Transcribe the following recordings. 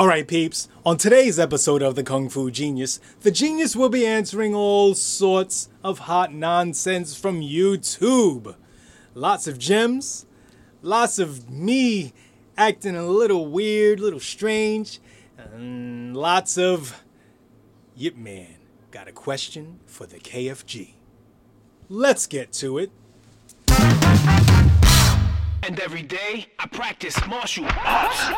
All right, peeps. On today's episode of the Kung Fu Genius, the genius will be answering all sorts of hot nonsense from YouTube. Lots of gems, lots of me acting a little weird, little strange, and lots of Yip Man got a question for the KFG. Let's get to it. And every day I practice martial arts.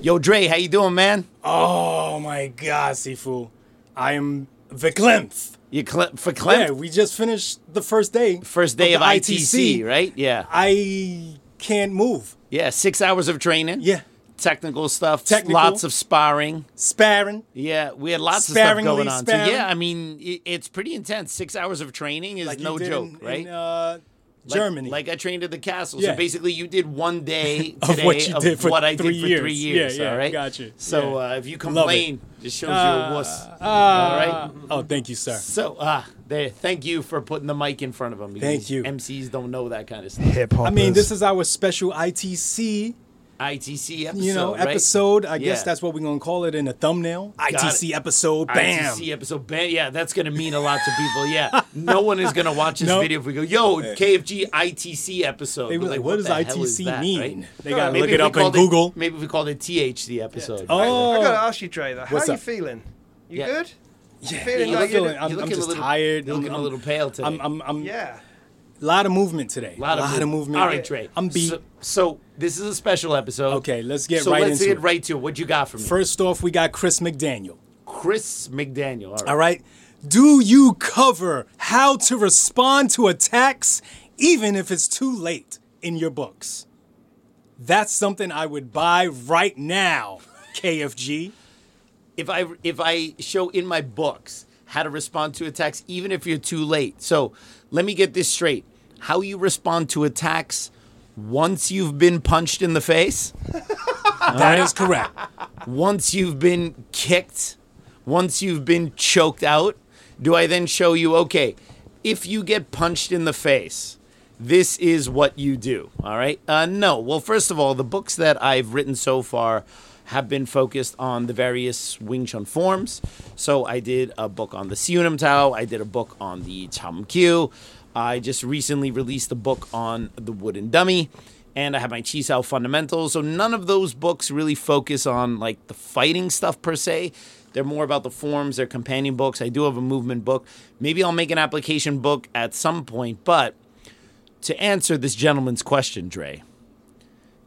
Yo, Dre, how you doing, man? Oh my god, Sifu. I am verklempt. You cl- for Yeah, we just finished the first day. First day of, the ITC, right? Yeah. I can't move. Yeah, six hours of training. Yeah. Technical stuff. Technical. Lots of sparring. Sparring. Yeah, we had lots of Sparingly stuff going on. So, yeah, I mean, it, it's pretty intense. Six hours of training is Like no joke, in, right? In, uh, Like- Germany. Like I trained at the castle. Yeah. So basically, you did one day Of today what you did for what I three did for years. three years. Yeah, yeah, all right. gotcha. So Yeah. uh, if you Love it. complain, just shows you're a wuss. all right. Oh, thank you, sir. So, ah, there. Thank you for putting the mic in front of them. Thank you. MCs don't know that kind of stuff. Hip hop. I mean, this is our special ITC, ITC episode. you know, right? episode. I guess Yeah. that's what we're gonna call it in the thumbnail. ITC it. episode. Bam. ITC episode. Bam. Yeah, that's gonna mean a lot to people. Yeah, no one is gonna watch this No. video if we go, "Yo, KFG ITC episode." They were They're like, "What does the hell is ITC that," mean? right? They gotta Maybe look it up in called Google. maybe we called it THC episode. Oh. I gotta ask you, Dre. Though, how What's are you up? feeling? You Yeah. good? Yeah, feeling I'm like feeling. you're- I'm, You're I'm just a little, tired. You're looking I'm, a little pale today. I'm, I'm, I'm, Yeah. A lot of movement today. a lot of, movement. All right, Dre. I'm beat. So, so this is a special episode. Okay, let's get so right let's into get it. right to it. What you got for me? First off, we got Chris McDaniel. Chris McDaniel. All right. All right. Do you cover how to respond to attacks even if it's too late in your books? That's something I would buy right now, KFG. if I if I show in my books how to respond to attacks, even if you're too late. So let me get this straight: how you respond to attacks once you've been punched in the face, That is correct. once you've been kicked, once you've been choked out. Do I then show you? Okay, if you get punched in the face. This is what you do, all right? Uh, no. Well, first of all, the books that I've written so far have been focused on the various Wing Chun forms. So I did a book on the Siu Nim Tao. I did a book on the Chum Kiu. I just recently released a book on the Wooden Dummy, and I have my Chi Sao Fundamentals. So none of those books really focus on like the fighting stuff per se. They're more about the forms. They're companion books. I do have a movement book. Maybe I'll make an application book at some point, but to answer this gentleman's question, Dre.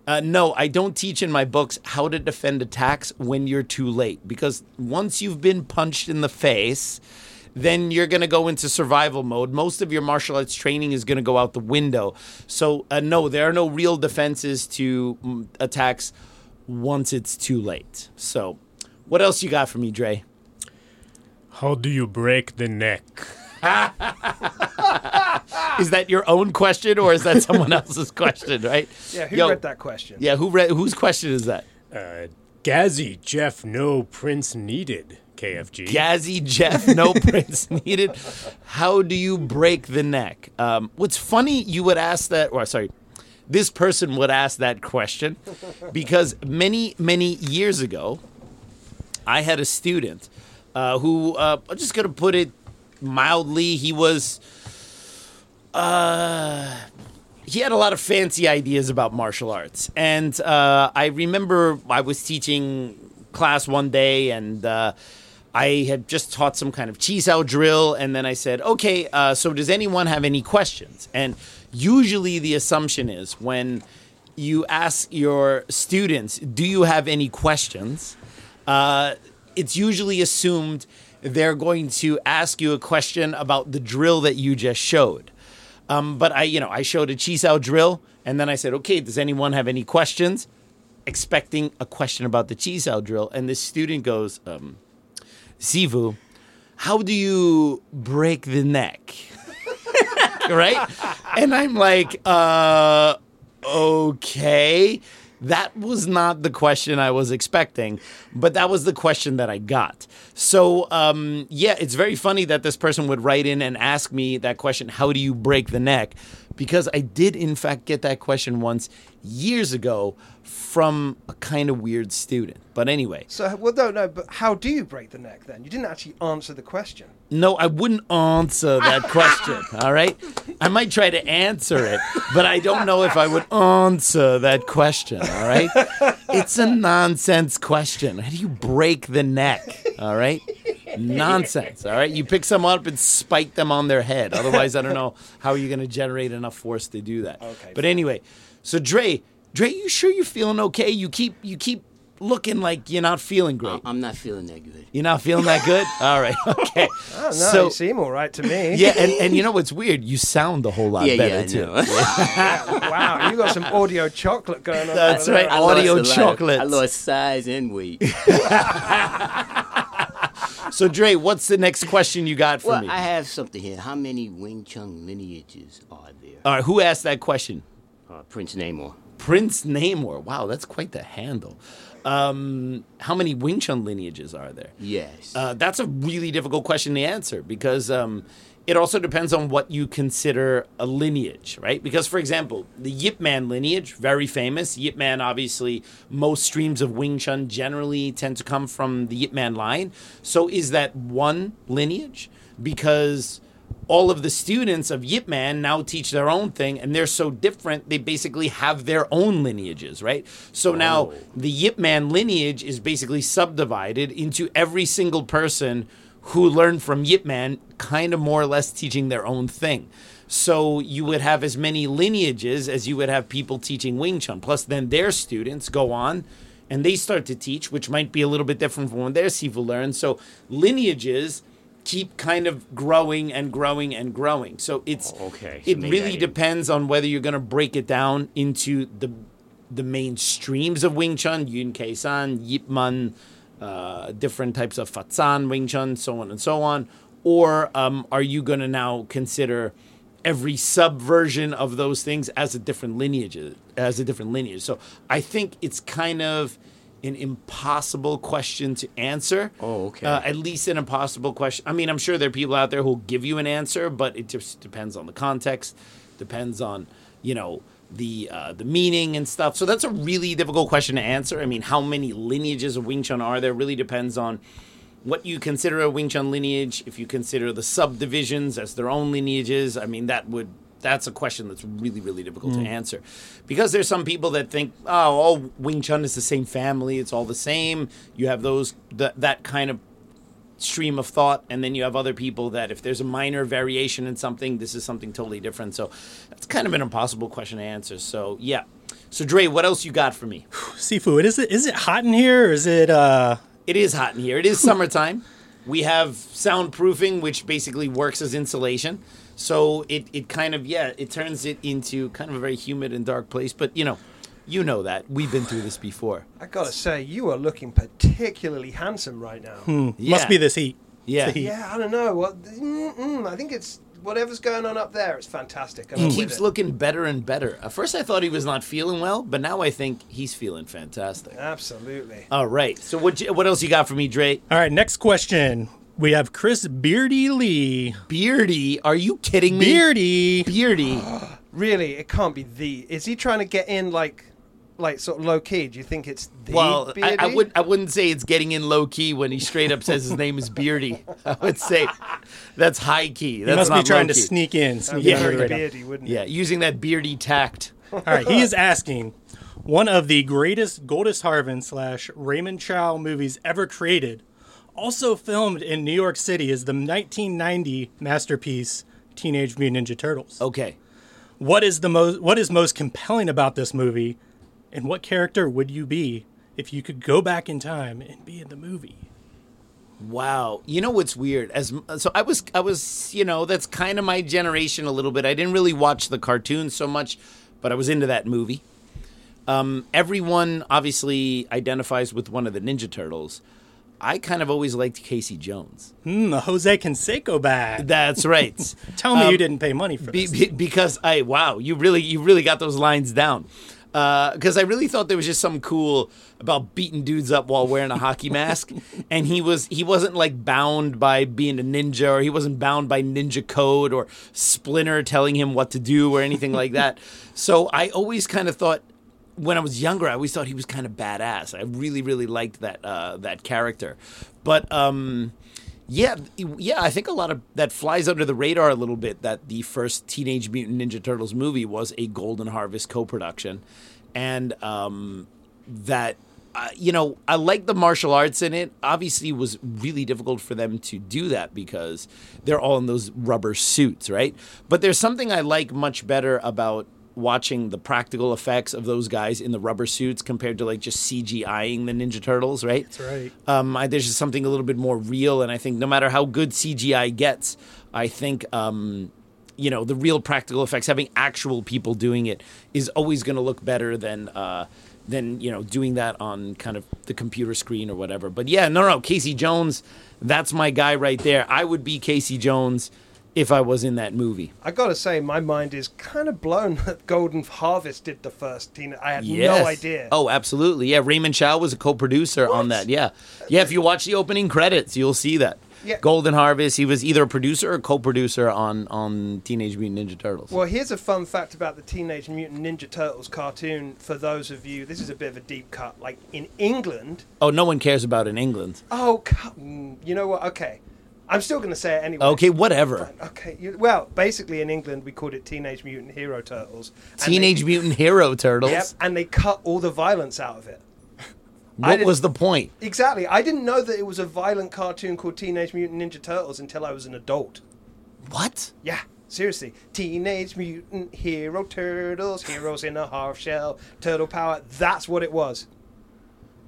Uh, no, I don't teach in my books how to defend attacks when you're too late because once you've been punched in the face, then you're going to go into survival mode. Most of your martial arts training is going to go out the window. So, uh, no, there are no real defenses to mm, attacks once it's too late. So, what else you got for me, Dre? How do you break the neck? Is that your own question or is that someone else's question, right? Yeah. Who Yo, read that question? Yeah, who read whose question is that? Uh, Gazzy, Jeff, no prince needed. KFG. Gazzy Jeff, no prince needed. How do you break the neck? Um, what's funny, you would ask that, or sorry, this person would ask that question because many, many years ago, I had a student uh, who, uh, I'm just going to put it mildly, he was. Uh, he had a lot of fancy ideas about martial arts. And uh, I remember I was teaching class one day and uh, I had just taught some kind of Chi Sao drill. And then I said, okay, uh, so does anyone have any questions? And usually the assumption is when you ask your students, do you have any questions? Uh, it's usually assumed they're going to ask you a question about the drill that you just showed. Um, but I, you know, I showed a Chisao drill, and then I said, "Okay, does anyone have any questions?" Expecting a question about the Chisao drill, and this student goes, um, "Sifu, how do you break the neck?" right? And I'm like, "Uh, okay." That was not the question I was expecting, but that was the question that I got. So, um, yeah, it's very funny that this person would write in and ask me that question How do you break the neck? because I did in fact get that question once years ago from a kind of weird student. But anyway, So, well, no, no, but how do you break the neck then? You didn't actually answer the question. no, I wouldn't answer that question. All right, I might try to answer it, but I don't know if I would answer that question. All right, it's a nonsense question. How do you break the neck? All right. Nonsense. All right. You pick someone up and spike them on their head. Otherwise, I don't know how are you're going to generate enough force to do that. Okay, But fine. anyway, so Dre, Dre, you sure you're feeling okay? You keep you keep looking like you're not feeling great. I'm not feeling that good. You're not feeling that good? All right. Okay. Oh, no, so you seem all right to me. yeah, and, and you know what's weird? You sound a whole lot yeah, better yeah, too. know. wow, you got some audio chocolate going on. That's over right. I Audio a lot of- chocolates. I lost size and weight. So Dre, what's the next question you got for well, me? I have something here. How many Wing Chun lineages are there? All right, who asked that question? Uh, Prince Namor. Prince Namor. Wow, that's quite the handle. Um, how many Wing Chun lineages are there? Yes. Uh, that's a really difficult question to answer because um, it also depends on what you consider a lineage, right? Because, for example, the Yip Man lineage, very famous. Yip Man, obviously, most streams of Wing Chun generally tend to come from the Yip Man line. So, is that one lineage? Because all of the students of Yip Man now teach their own thing, and they're so different, they basically have their own lineages, right? So now oh. the Yip Man lineage is basically subdivided into every single person who learned from Yip Man, kind of more or less teaching their own thing. So you would have as many lineages as you would have people teaching Wing Chun. Plus, then their students go on and they start to teach, which might be a little bit different from when their Sifu learned. So lineages keep kind of growing and growing and growing. So it's Oh, okay. So It really depends on whether you're going to break it down into the the main streams of Wing Chun, Yuen Kay San, Yip Man, uh, different types of Fatsan Wing Chun, so on and so on, or um, are you going to now consider every subversion of those things as a different lineage as a different lineage so i think it's kind of an impossible question to answer. Oh, okay. uh, at least an impossible question. I mean i'm sure there are people out there who'll give you an answer but it just depends on the context depends on you know the uh, the meaning and stuff. So that's a really difficult question to answer. I mean how many lineages of wing chun are there? Really depends on what you consider a Wing Chun lineage, if you consider the subdivisions as their own lineages, I mean that would that's a question that's really really difficult to answer because there's some people that think oh all Wing Chun is the same family, it's all the same. You have those that that kind of stream of thought and then you have other people that if there's a minor variation in something this is something totally different so that's kind of an impossible question to answer so yeah so Dre what else you got for me Seafood. Is it is it hot in here? Or is it uh It is hot in here. It is summertime. we have soundproofing, which basically works as insulation. So it, it kind of, yeah, it turns it into kind of a very humid and dark place. But, you know, you know that. We've been through this before. I gotta say, you are looking particularly handsome right now. Hmm. must Yeah. be this heat? Yeah. Heat. Yeah, I don't know. What? Mm-mm, I think it's whatever's going on up there. It's fantastic. He I'm with keeps it. looking better and better. At first, I thought he was not feeling well, but now I think he's feeling fantastic. Absolutely. All right. So what you- what else you got for me, Dre? All right, next question. We have Chris Beardy Lee. Beardy? Are you kidding me? Beardy. Beardy. Really, it can't be the. Is he trying to get in like, like sort of low key? Do you think it's the? Well, I, I would I wouldn't say it's getting in low key when he straight up says his name is Beardy. I would say that's high key. He That's must be trying to low-key. sneak in, sneak That'd in be under the very radar. beardy, wouldn't Yeah, it? using that beardy tact. All right, he is asking, one of the greatest Golden Harvest slash Raymond Chow movies ever created, also filmed in New York City, is the 1990 masterpiece Teenage Mutant Ninja Turtles. Okay. What is the most What is most compelling about this movie, and what character would you be if you could go back in time and be in the movie? Wow. You know what's weird? As so I was I was, you know, that's kind of my generation a little bit. I didn't really watch the cartoons so much, but I was into that movie. Um, everyone obviously identifies with one of the Ninja Turtles. I kind of always liked Casey Jones. Hmm, the Jose Canseco bag. That's right. Tell me Um, you didn't pay money for Be, this. be- because I wow, you really you really got those lines down. because I really thought there was just something cool about beating dudes up while wearing a hockey mask, and he was he wasn't like bound by being a ninja, or he wasn't bound by ninja code or Splinter telling him what to do or anything like that. So I always kind of thought when I was younger, I always thought he was kind of badass. I really, really liked that uh, that character. But um, yeah, yeah, I think a lot of that flies under the radar a little bit. That the first Teenage Mutant Ninja Turtles movie was a Golden Harvest co-production, and um, that. Uh, you know, I like the martial arts in it. Obviously, it was really difficult for them to do that because they're all in those rubber suits, right? But there's something I like much better about watching the practical effects of those guys in the rubber suits compared to like just CGIing the Ninja Turtles, right? That's right. Um, I, there's just something a little bit more real, and I think no matter how good CGI gets, I think um, you know the real practical effects, having actual people doing it, is always going to look better than. Uh, than you know doing that on kind of the computer screen or whatever. But yeah, no, no, Casey Jones, that's my guy right there. I would be Casey Jones if I was in that movie. I gotta say, my mind is kind of blown that Golden Harvest did the first teen. I had Yes. no idea. Oh, absolutely. Yeah, Raymond Chow was a co-producer on that. Yeah, yeah. If you watch the opening credits, you'll see that. Yeah. Golden Harvest. He was either a producer or co-producer on on Teenage Mutant Ninja Turtles. Well, here's a fun fact about the Teenage Mutant Ninja Turtles cartoon. For those of you, this is a bit of a deep cut. Like in England, oh, no one cares about in England. oh, mm, you know what? Okay, I'm still going to say it anyway. Okay, whatever. Fine, Okay. You, well, basically in England we called it Teenage Mutant Hero Turtles. Teenage they, Mutant Hero Turtles. Yep, and they cut all the violence out of it. What was the point? Exactly. I didn't know that it was a violent cartoon called Teenage Mutant Ninja Turtles until I was an adult. What? Yeah, seriously. Teenage Mutant Hero Turtles, heroes in a half shell, turtle power. That's what it was.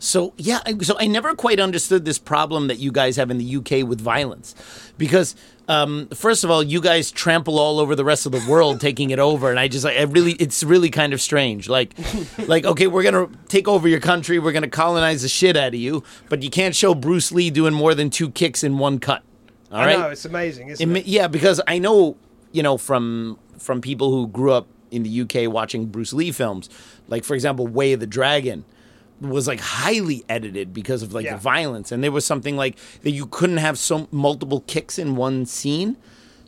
So yeah, so I never quite understood this problem that you guys have in the UK with violence, because um, first of all, you guys trample all over the rest of the world, taking it over, and I just, like I really, it's really kind of strange. Like, like okay, we're gonna take over your country, we're gonna colonize the shit out of you, but you can't show Bruce Lee doing more than two kicks in one cut. All I right, know, it's amazing, It isn't ma- it? yeah, because I know, you know, from from people who grew up in the UK watching Bruce Lee films, like for example, Way of the Dragon was like highly edited because of like Yeah. the violence and there was something like that you couldn't have so multiple kicks in one scene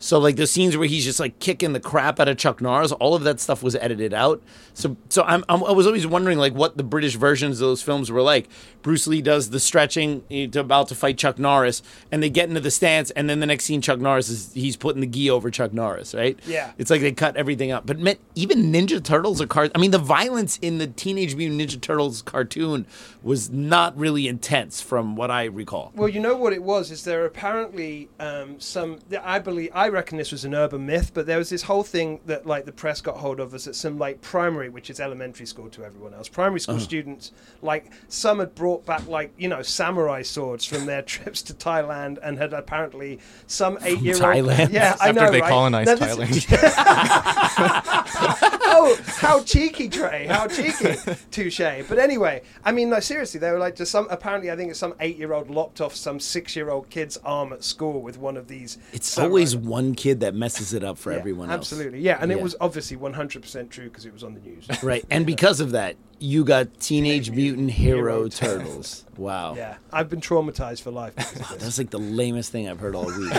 so like the scenes where he's just like kicking the crap out of Chuck Norris, all of that stuff was edited out. So so I'm, I'm I was always wondering like what the British versions of those films were like. Bruce Lee does the stretching he's about to fight Chuck Norris, and they get into the stance, and then the next scene Chuck Norris is he's putting the gi over Chuck Norris, right? Yeah. It's like they cut everything out. But man, even Ninja Turtles are cart. I mean, the violence in the Teenage Mutant Ninja Turtles cartoon was not really intense, from what I recall. Well, you know what it was is there apparently um, some. I believe I reckon this was an urban myth, but there was this whole thing that like the press got hold of was that some like primary, which is elementary school to everyone else, primary school uh-huh. students like some had brought back like you know samurai swords from their trips to Thailand and had apparently some eight year old Thailand? Yeah, I After know. they right? colonized Now, Thailand. oh, how cheeky, Dre! How cheeky, touche. But anyway, I mean, no, seriously, they were like just some. Apparently, I think it's some eight-year-old lopped off some six-year-old kid's arm at school with one of these. It's samurai- always one kid that messes it up for Yeah, everyone else. Absolutely, yeah, and Yeah. it was obviously 100% true because it was on the news. Right, and because of that, you got Teenage Mutant Hero Hero Turtles. Wow. yeah, I've been traumatized for life. because of this. That's like the lamest thing I've heard all week.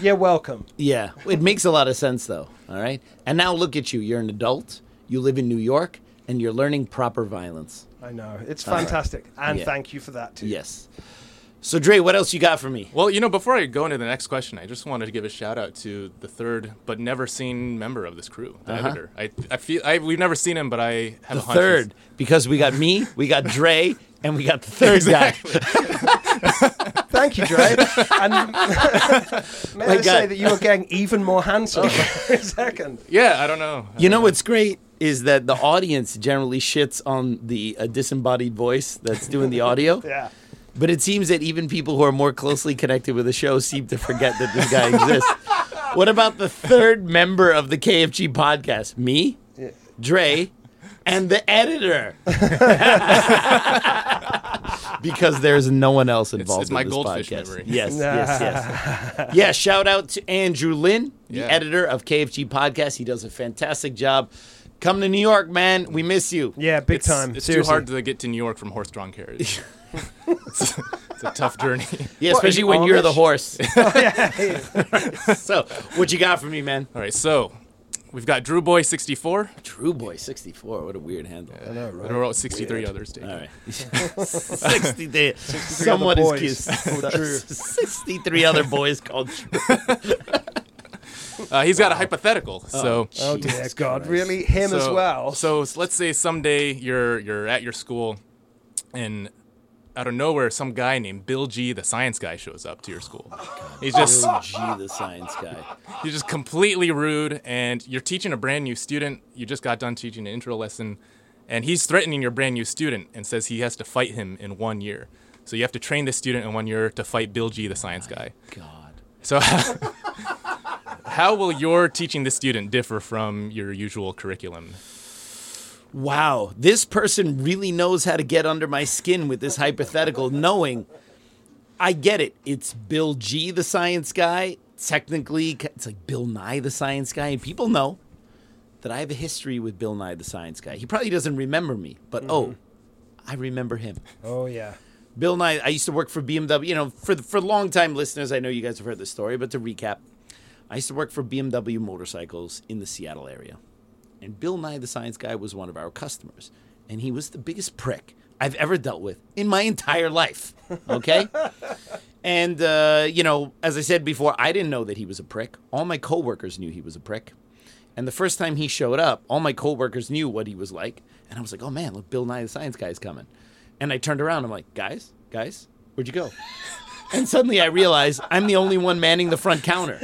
Yeah, welcome. yeah, it makes a lot of sense though. All right, and now look at you. You're an adult. You live in New York, and you're learning proper violence. I know it's fantastic, and Yeah. thank you for that too. Yes. So Dre, what else you got for me? Well, you know, before I go into the next question, I just wanted to give a shout out to the third but never seen member of this crew, the editor. I, I feel I, we've never seen him, but I have Uh-huh. The a hunch. third, because we got me, we got Dre, and we got the third guy. Thank you, Dre. and may I God. say that you are getting even more handsome for a second. Yeah, I don't know. I You don't know what's great is that the audience generally shits on the uh, disembodied voice that's doing the audio. Yeah. But it seems that even people who are more closely connected with the show seem to forget that this guy exists. what about the third member of the KFG podcast? Me, Dre, and the editor. because there's no one else involved it's in my this goldfish podcast. memory. Yes, yes, yes. yeah, shout out to Andrew Lynn, the Yeah. editor of KFG podcast. He does a fantastic job Come to New York, man. We miss you. Yeah, big It's, time. it's Seriously. too hard to get to New York from horse-drawn carriage. it's, it's a tough journey. Yeah, What, especially you when you're the Amish? horse. so, what you got for me, man? All right, so we've got Drew Boy 64. True Boy 64. What a weird handle. I know, And right? we wrote 63 others. Dave. All right. 60 day. Somewhat other is boys cute. called 63 other boys called Drew. Uh, he's got a hypothetical. So, Oh dear Jesus God! Christ. Really, him so, as well. So s- let's say someday you're you're at your school, and out of nowhere, some guy named Bill G, the science guy, shows up to your school. Oh, he's just Bill G, the science guy. he's just completely rude, and you're teaching a brand new student. You just got done teaching an intro lesson, and he's threatening your brand new student and says he has to fight him in one year. So you have to train this student in one year to fight Bill G, the science guy. God. So how will your teaching this student differ from your usual curriculum? Wow, this person really knows how to get under my skin with this hypothetical, knowing I get it. It's Bill G, the science guy. Technically, it's like Bill Nye, the science guy. And people know that I have a history with Bill Nye, the science guy. He probably doesn't remember me, but oh, mm-hmm. I remember him. Oh yeah. Bill Nye, I used to work for BMW. You know, for for long time listeners, I know you guys have heard this story, but to recap, I used to work for BMW motorcycles in the Seattle area, and Bill Nye, the science guy, was one of our customers, and he was the biggest prick I've ever dealt with in my entire life. Okay. And uh, you know, as I said before, I didn't know that he was a prick. All my coworkers knew he was a prick. And the first time he showed up, all my coworkers knew what he was like. And I was like, "Oh man, look, Bill Nye the Science Guy is coming." And I turned around. I'm like, "Guys, guys, where'd you go?" and suddenly I realized I'm the only one manning the front counter.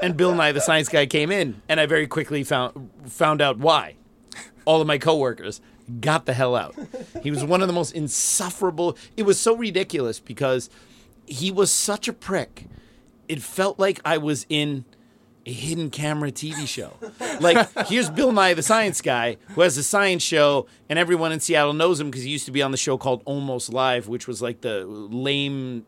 And Bill Nye the Science Guy came in, and I very quickly found found out why. All of my coworkers got the hell out. He was one of the most insufferable. It was so ridiculous because he was such a prick. It felt like I was in a hidden camera TV show. Like, here's Bill Nye, the science guy, who has a science show, and everyone in Seattle knows him because he used to be on the show called Almost Live, which was like the lame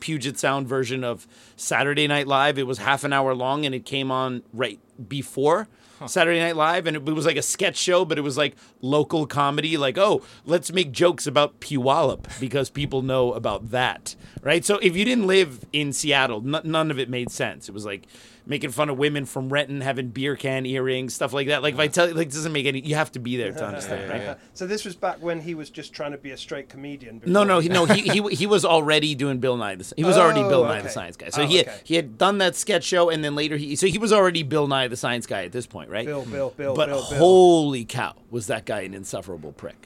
Puget Sound version of Saturday Night Live. It was half an hour long, and it came on right before. Saturday Night Live, and it, it was like a sketch show, but it was like local comedy. Like, oh, let's make jokes about Puyallup because people know about that, right? So if you didn't live in Seattle, n- none of it made sense. It was like making fun of women from Renton having beer can earrings, stuff like that. Like if I tell you, like, it doesn't make any. You have to be there to understand, right? So this was back when he was just trying to be a straight comedian. No, before no, he- he, no. He, he he was already doing Bill Nye. The, he was already Oh, Bill Nye okay. the Science Guy. So Oh, he had, okay. he had done that sketch show, and then later he so he was already Bill Nye the Science Guy at this point, right? Bill, Bill, Bill, But Bill, Bill. holy cow, was that guy an insufferable prick?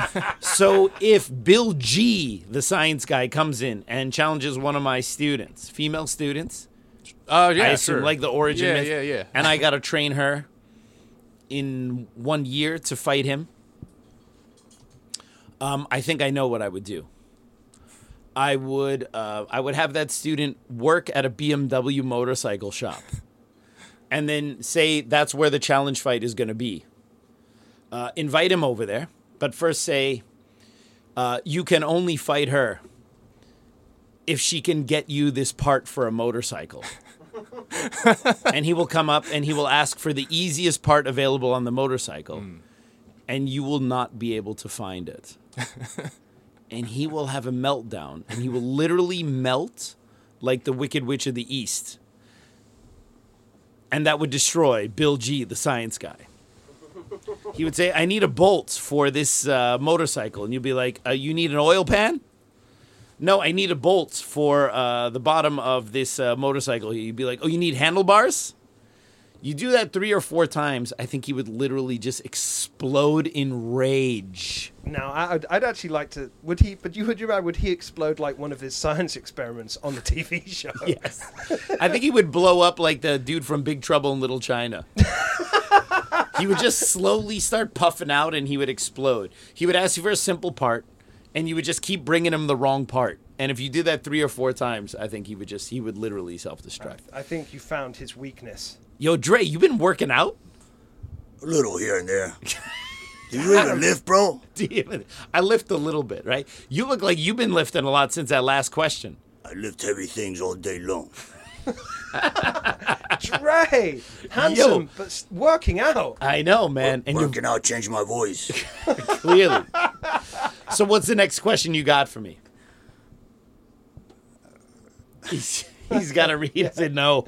so if Bill G, the Science Guy, comes in and challenges one of my students, female students, Oh yeah, I assume sure. like the origin Yeah, myth, yeah, yeah. and I got to train her in one year to fight him. Um, I think I know what I would do. I would uh, I would have that student work at a BMW motorcycle shop, and then say that's where the challenge fight is going to be. Uh, invite him over there, but first say uh, you can only fight her if she can get you this part for a motorcycle. and he will come up and he will ask for the easiest part available on the motorcycle, and you will not be able to find it. and he will have a meltdown, and he will literally melt like the Wicked Witch of the East. And that would destroy Bill G, the science guy. He would say, I need a bolt for this uh, motorcycle. And you'd be like, uh, You need an oil pan? No, I need a bolt for uh, the bottom of this uh, motorcycle. You'd be like, Oh, you need handlebars? You do that three or four times, I think he would literally just explode in rage. Now, I'd, I'd actually like to. Would he? But you would you would he explode like one of his science experiments on the TV show? Yes. I think he would blow up like the dude from Big Trouble in Little China. he would just slowly start puffing out and he would explode. He would ask you for a simple part and you would just keep bringing him the wrong part. And if you did that three or four times, I think he would just, he would literally self destruct. I think you found his weakness. Yo, Dre, you been working out? A little here and there. Do you even lift, bro? Damn I lift a little bit, right? You look like you've been lifting a lot since that last question. I lift heavy things all day long. Dre, handsome, but working out. I know, man, and you're Working out changed my voice. clearly. so, what's the next question you got for me? He's, he's got to read it. No,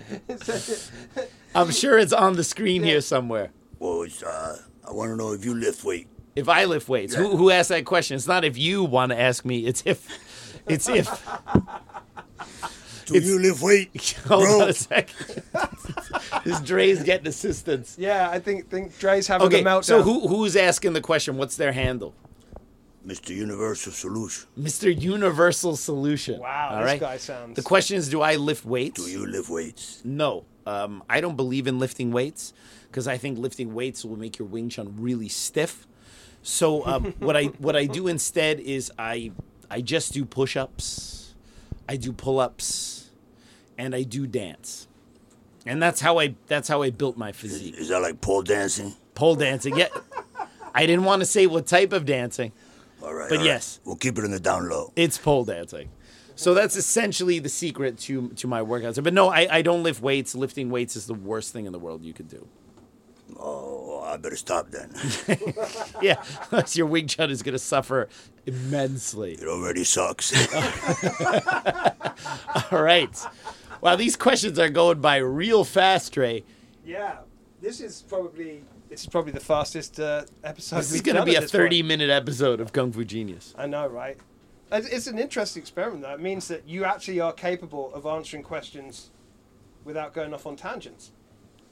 I'm sure it's on the screen here somewhere. well, it's, uh, I want to know if you lift weight. If I lift weights, who, who asked that question? It's not if you want to ask me. It's if. It's if. Do you lift weight, Hold on a second. this Dre's getting assistance. Yeah, I think think Dre's having Okay, a meltdown. so who who's asking the question? What's their handle? Mr. Universal Solution. Mr. Universal Solution. Wow, All this right? guy sounds. The question is, do I lift weights? Do you lift weights? No, um, I don't believe in lifting weights because I think lifting weights will make your Wing Chun really stiff. So um, what I what I do instead is I I just do push-ups, I do pull-ups, and I do dance, and that's how I that's how I built my physique. Is that like pole dancing? Pole dancing, yeah. I didn't want to say what type of dancing. All right. But all right. yes. We'll keep it in the down low. It's pole dancing. So that's essentially the secret to to my workouts. But no, I, I don't lift weights. Lifting weights is the worst thing in the world you could do. Oh, I better stop then. Yeah, unless your Wing Chun is going to suffer immensely. it already sucks. All right. Wow, these questions are going by real fast, Ray. yeah, this is probably this is probably the fastest uh, episode. This is going to be a 30 minute episode of Kung Fu Genius. I know, right? It's it's an interesting experiment. Though. It means that you actually are capable of answering questions without going off on tangents.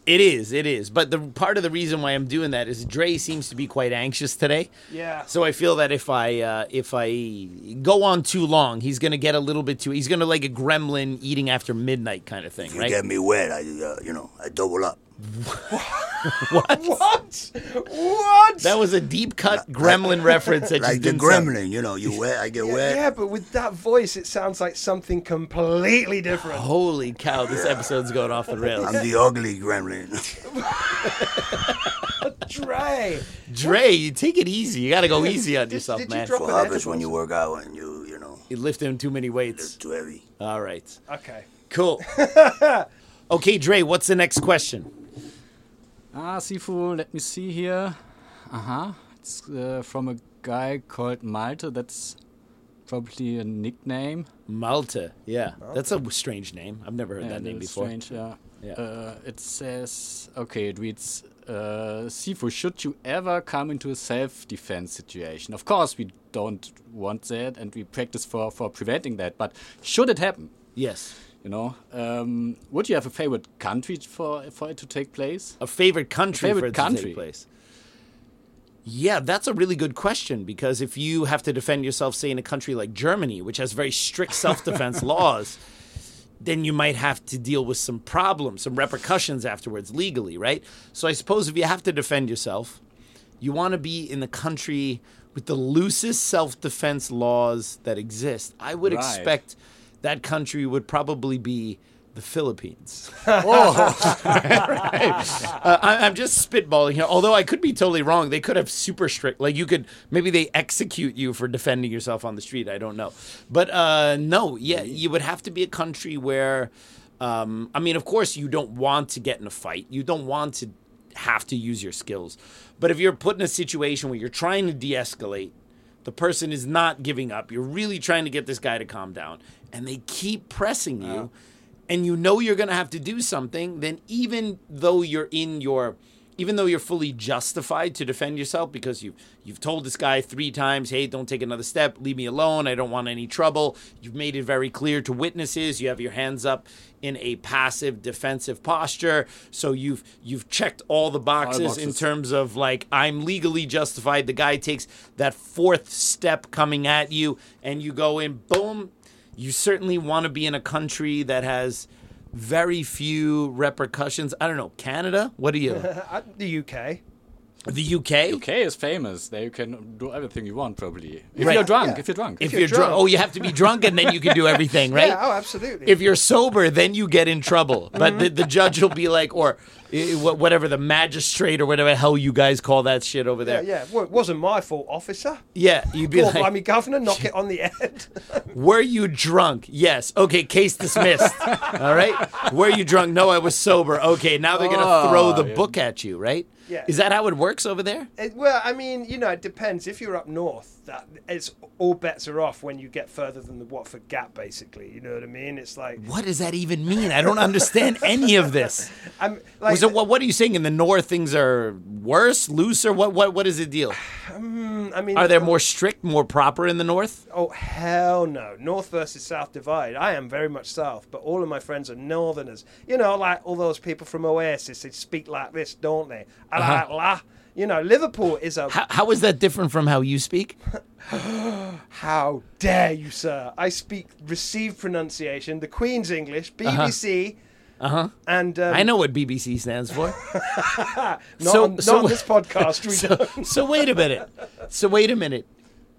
It is, it is. But the part of the reason why I'm doing that is Dre seems to be quite anxious today. Yeah. So I feel that if I uh, if I go on too long, he's gonna get a little bit too. He's gonna like a gremlin eating after midnight kind of thing, if you right? get me wet, I, uh, you know, I double up. What? What? What? That was a deep cut gremlin reference that Like just the didn't sound- gremlin, you know, you wet, I get yeah, wet. yeah, but with that voice, it sounds like something completely different. Holy cow! This episode's going off the rails. I'm the ugly gremlin. Dre, Dre, you take it easy. You got to go easy on Did- yourself, did you man. drop what an happens when you work out and you, you know, You lift him too many it's weights. too heavy. All right, Okay. cool. okay, Dre, what's the next question? Ah, Sifu, let me see here. Uh huh. It's uh, from a guy called Malte. That's probably a nickname. Malta. Yeah, that's a strange name. I've never heard Yeah, that name before. Strange, yeah. Yeah. Uh, it says, okay, it reads, uh, Sifu, should you ever come into a self-defense situation? Of course, we don't want that, and we practice for, for preventing that. But should it happen, Yes. You know, um, would you have a favorite country for for it to take place? A favorite country favorite for it to country. take place. Yeah, that's a really good question because if you have to defend yourself, say in a country like Germany, which has very strict self-defense laws, then you might have to deal with some problems, some repercussions afterwards legally, right? So I suppose if you have to defend yourself, you want to be in the country with the loosest self-defense laws that exist. I would Right. expect that country would probably be the Philippines. Uh, I, I'm just spitballing here. Although I could be totally wrong. They could have super strict. Like you could maybe they execute you for defending yourself on the street. I don't know. But uh, no, yeah, you would have to be a country where. Um, I mean, of course, you don't want to get in a fight. You don't want to have to use your skills. But if you're put in a situation where you're trying to de-escalate, the person is not giving up. You're really trying to get this guy to calm down, and they keep pressing you, and you know you're going to have to do something. Then even though you're in your even though you're fully justified to defend yourself because you've you've told this guy three times, hey, don't take another step, leave me alone, I don't want any trouble. You've made it very clear to witnesses, you have your hands up in a passive defensive posture. So you've you've checked all the boxes, in boxes. terms of like I'm legally justified. The guy takes that fourth step coming at you and you go in, boom. You certainly want to be in a country that has very few repercussions. I don't know, Canada? What do you? Uh, the UK. The UK? UK is famous. There you can do everything you want, probably. If Right. you're drunk, Yeah. if you're drunk. If, you're you're, drunk, drunk. oh, you have to be drunk and then you can do everything, right? Yeah, oh, absolutely. If you're sober, then you get in trouble. But the, the judge will be like, or eh, whatever, the magistrate or whatever hell you guys call that shit over there. yeah. Well, it wasn't my fault, officer. Yeah, you'd be Poor like, blimey governor, knock it on the head. Were you drunk? Yes. Okay, case dismissed. All right. Were you drunk? No, I was sober. Okay, now they're gonna throw the book at you, right? Yeah. Is that how it works over there? It, well, I mean, you know, it depends. If you're up north, that it's all bets are off when you get further than the Watford Gap. Basically, you know what I mean? It's like What does that even mean? I don't understand any of this. I'm like so what, what are you saying? In the north, things are worse, looser. What what what is the deal? Um, I mean, Are they more strict, more proper in the north? Oh hell no! North versus South divide. I am very much South, but all of my friends are Northerners. You know, like all those people from Oasis. They speak like this, don't they? Uh-huh. La. You know, Liverpool is a. How, how is that different from how you speak? How dare you, sir? I speak received pronunciation, the Queen's English, BBC, Uh huh. and um, I know what BBC stands for. Not, so- on, so- not on this podcast. We so, don't. so wait a minute. So wait a minute.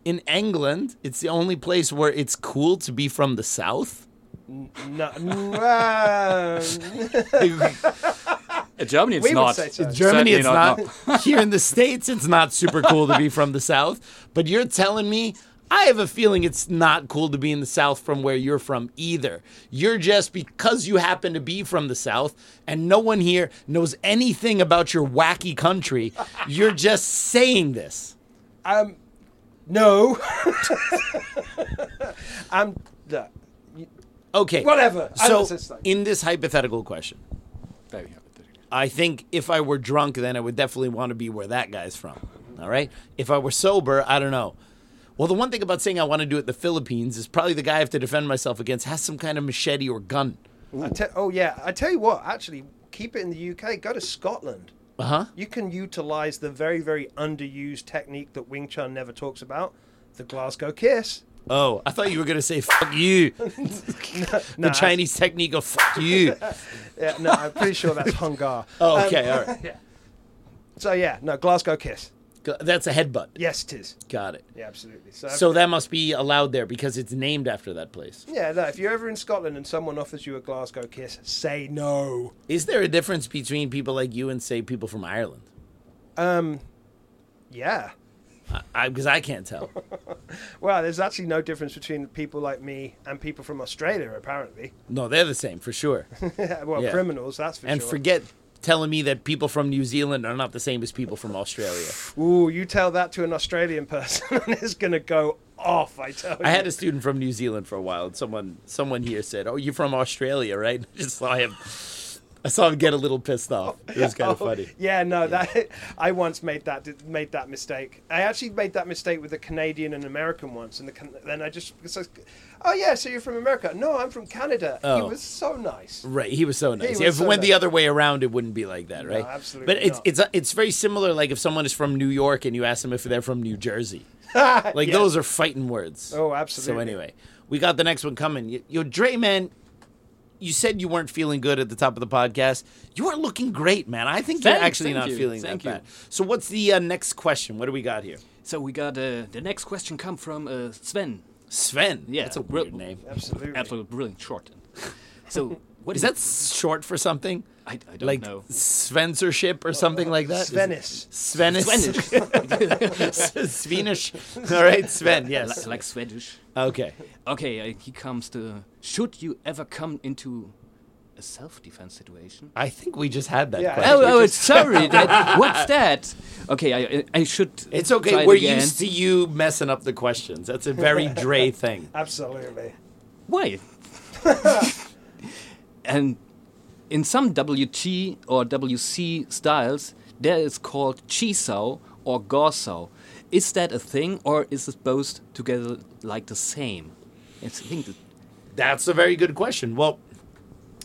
In England, it's the only place where it's cool to be from the south. No, um, In Germany, it's we would not. say so. Germany, Certainly it's not. not, Here in the states, it's not super cool to be from the south. But you're telling me. I have a feeling it's not cool to be in the South from where you're from either. You're just because you happen to be from the South and no one here knows anything about your wacky country, you're just saying this. Um, no. I'm. No. Okay. Whatever. So, was just like- in this hypothetical question, Very hypothetical. I think if I were drunk, then I would definitely want to be where that guy's from. All right. If I were sober, I don't know. Well, the one thing about saying I want to do it in the Philippines is probably the guy I have to defend myself against has some kind of machete or gun. I te- oh yeah, I tell you what. Actually, keep it in the UK. Go to Scotland. Uh huh. You can utilize the very, very underused technique that Wing Chun never talks about, the Glasgow kiss. Oh, I thought you were gonna say "fuck you," the No, Chinese technique of "fuck you." Yeah, no, I'm pretty sure that's Hung Gar. Oh, okay, all right. Yeah. So yeah, no, Glasgow kiss. That's a headbutt. Yes, it is. Got it. Yeah, absolutely. So, So that must be allowed there because it's named after that place. yeah, no, if you're ever in Scotland and someone offers you a Glasgow kiss, say no. Is there a difference between people like you and say people from Ireland? Um, yeah. Because I, can't tell. Well, there's actually no difference between people like me and people from Australia, apparently. No, they're the same for sure. well, Yeah. criminals, that's for and sure. And forget telling me that people from New Zealand are not the same as people from Australia. Ooh, you tell that to an Australian person, and it's gonna go off. I tell you. I had a student from New Zealand for a while, and someone someone here said, "Oh, you're from Australia, right?" I just saw him. I saw him get a little pissed off. It was kind of Oh, funny. Yeah, no, that I once made that made that mistake. I actually made that mistake with a Canadian and American once, and the, then I just like, oh yeah, so you're from America? No, I'm from Canada. He Oh. was so nice. Right, he was so nice. was if it so went the other way around, it wouldn't be like that, right? absolutely But it's not. it's it's very similar. Like if someone is from New York and you ask them if they're from New Jersey, like Yes. those are fighting words. Oh, absolutely. So anyway, we got the next one coming. Y- Yo, Dre, man, you said you weren't feeling good at the top of the podcast. You are looking great, man. I think you're actually not you, feeling thank that you. bad. So what's the uh, next question? What do we got here? So we got uh, the next question come from uh, Sven. Sven. Yeah, that's a real- weird name. Absolutely. Absolutely brilliant short. So what Is that short for something? I, I don't Like know. Svensorship or something like that? Svenis. Svenish. Swedish. Swedish. All right, Sven. Yes. Li- like Swedish. Okay. Okay, uh, he comes to. Should you ever come into a self-defense situation? I think we just had that Yeah, question. Oh, oh, sorry. that, what's that? Okay, I, I should. It's okay. try it We're again. used to you messing up the questions. That's a very Dre thing. Absolutely. Why? And in some WT or WC styles, there is called chisao or gorsao. Is that a thing, or is it both together like the same? It's, think that That's a very good question. Well,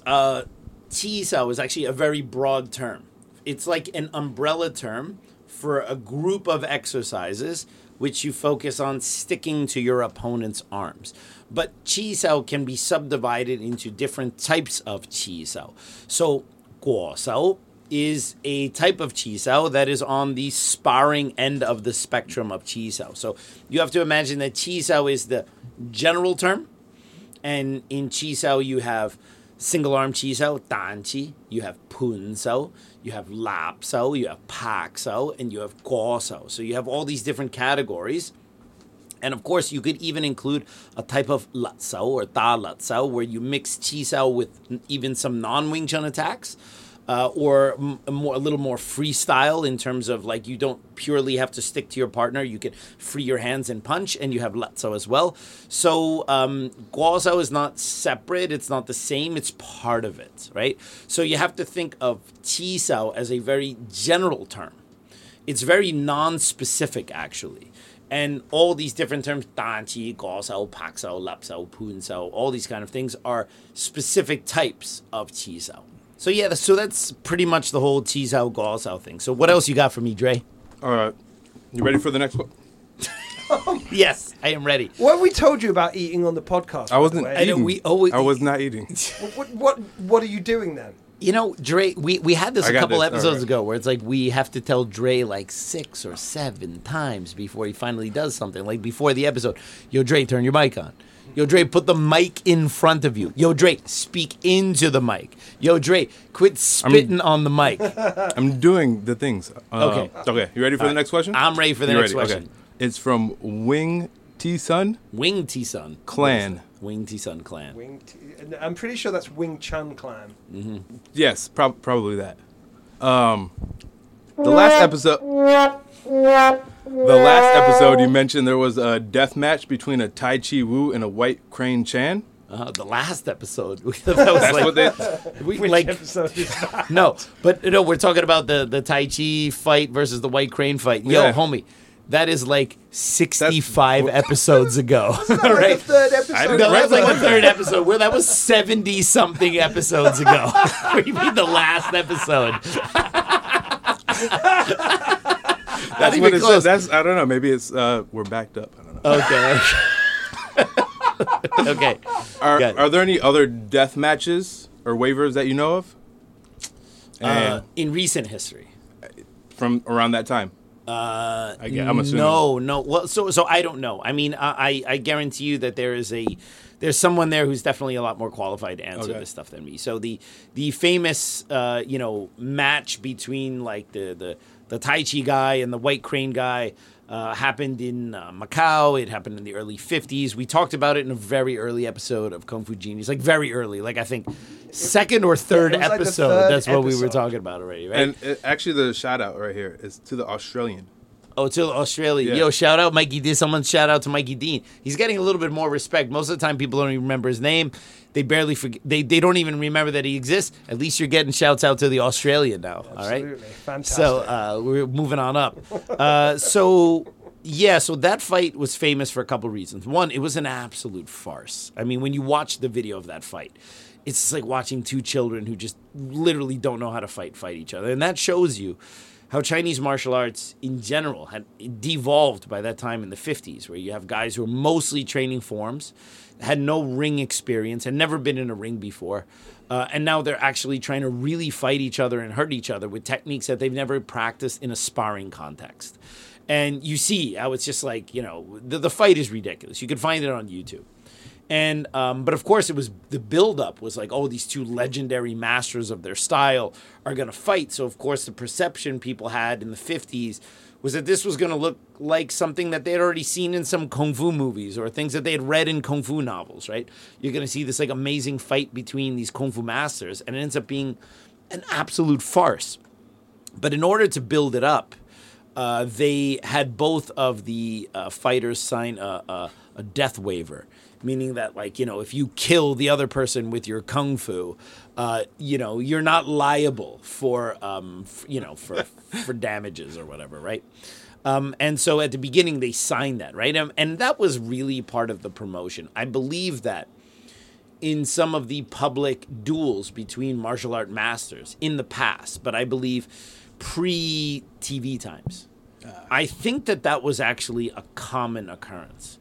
uh, is actually a very broad term. It's like an umbrella term for a group of exercises which you focus on sticking to your opponent's arms. But Qisao can be subdivided into different types of Qisao. So, Guosao is a type of Qisao that is on the sparring end of the spectrum of Qisao. So, you have to imagine that Qisao is the general term, and in Chisao, you have single arm Chisao, Dan Chi, you have Pun Sao, you have Lap Sao, you have Pak Sao, and you have Guo Sao. So you have all these different categories. And of course, you could even include a type of latsao or da latsao where you mix chi sao with even some non Wing Chun attacks. Uh, or m- more, a little more freestyle in terms of like you don't purely have to stick to your partner. You can free your hands and punch, and you have latsao as well. So um, guozao is not separate; it's not the same. It's part of it, right? So you have to think of chi sao as a very general term it's very non-specific actually and all these different terms dan qi guo sao pak sao lap sao pun sao all these kind of things are specific types of qi sao so yeah so that's pretty much the whole chi sao guo sao thing so what else you got for me dre All right. You ready for the next one? yes i am ready What have we told you about eating on the podcast? I wasn't the? I know, eating. we always- I was not eating. What, what what are you doing then? you know dre we, we had this I a got couple this, episodes alright. ago where it's like we have to tell dre like six or seven times before he finally does something like before the episode yo dre turn your mic on Yo, Dre, put the mic in front of you. Yo, Dre, speak into the mic. Yo, Dre, quit spitting on the mic. I'm doing the things. Uh, Okay. Okay. You ready for the next question? I'm ready for the You next ready? question. Okay. It's from Wing T Sun Wing T Sun. Clan. Wing T Sun Clan. Wing T- I'm pretty sure that's Wing Chun Clan. Mm-hmm. Yes, prob- probably that. Um, the last episode. The last episode, you mentioned there was a death match between a Tai Chi Wu and a White Crane Chan. Uh, the last episode. that was That's like, what they. we, Which like episode is that? no, but no, we're talking about the the Tai Chi fight versus the White Crane fight. Yo, Yeah. homie, that is like 65 episodes ago. The right? third episode. I No, Right, that's like the third episode. Where that was seventy something episodes ago. what do you mean the last episode? That's what it close. says. That's I don't know. Maybe it's uh, we're backed up. I don't know. Okay. okay. Are, Got it. are there any other death matches or waivers that you know of? Uh, And in recent history. from around that time. Uh, I guess, I'm assuming. No, no. Well, so so I don't know. I mean, I I I guarantee you that there is a there's someone there who's definitely a lot more qualified to answer Okay. this stuff than me. So the the famous uh, you know match between like the the the Tai Chi guy and the White Crane guy. Uh, happened in uh, Macau. It happened in the early 50s. We talked about it in a very early episode of Kung Fu Genius, like very early, like I think second or third it was like episode. third That's what we were talking about already, right? And uh, actually, the shout out right here is to the Australian. Oh, to Australia. Yeah. Yo, shout out Mikey Dean. Someone shout out to Mikey Dean. He's getting a little bit more respect. Most of the time, people don't even remember his name. They barely forget. They, they don't even remember that he exists. At least you're getting shouts out to the Australian now. All right. Absolutely. Fantastic. So uh, we're moving on up. Uh, so yeah, so that fight was famous for a couple reasons. One, it was an absolute farce. I mean, when you watch the video of that fight, it's just like watching two children who just literally don't know how to fight fight each other, and that shows you how Chinese martial arts in general had devolved by that time in the 50s, where you have guys who are mostly training forms, had no ring experience, had never been in a ring before, uh, and now they're actually trying to really fight each other and hurt each other with techniques that they've never practiced in a sparring context. And you see how it's just like, you know, the, the fight is ridiculous. You can find it on YouTube. And um, but of course it was the buildup was like, oh, these two legendary masters of their style are gonna fight. So of course the perception people had in the fifties was that this was gonna look like something that they had already seen in some kung fu movies or things that they had read in kung fu novels, right? You're gonna see this like amazing fight between these kung fu masters, and it ends up being an absolute farce. But in order to build it up, uh, they had both of the uh, fighters sign a, a, a death waiver, meaning that, like, you know, if you kill the other person with your kung fu, uh, you know, you're not liable for, um, f- you know, for for damages or whatever, right? Um, and so at the beginning they signed that, right? Um, and that was really part of the promotion. I believe that in some of the public duels between martial art masters in the past, but I believe pre TV times. I think that that was actually a common occurrence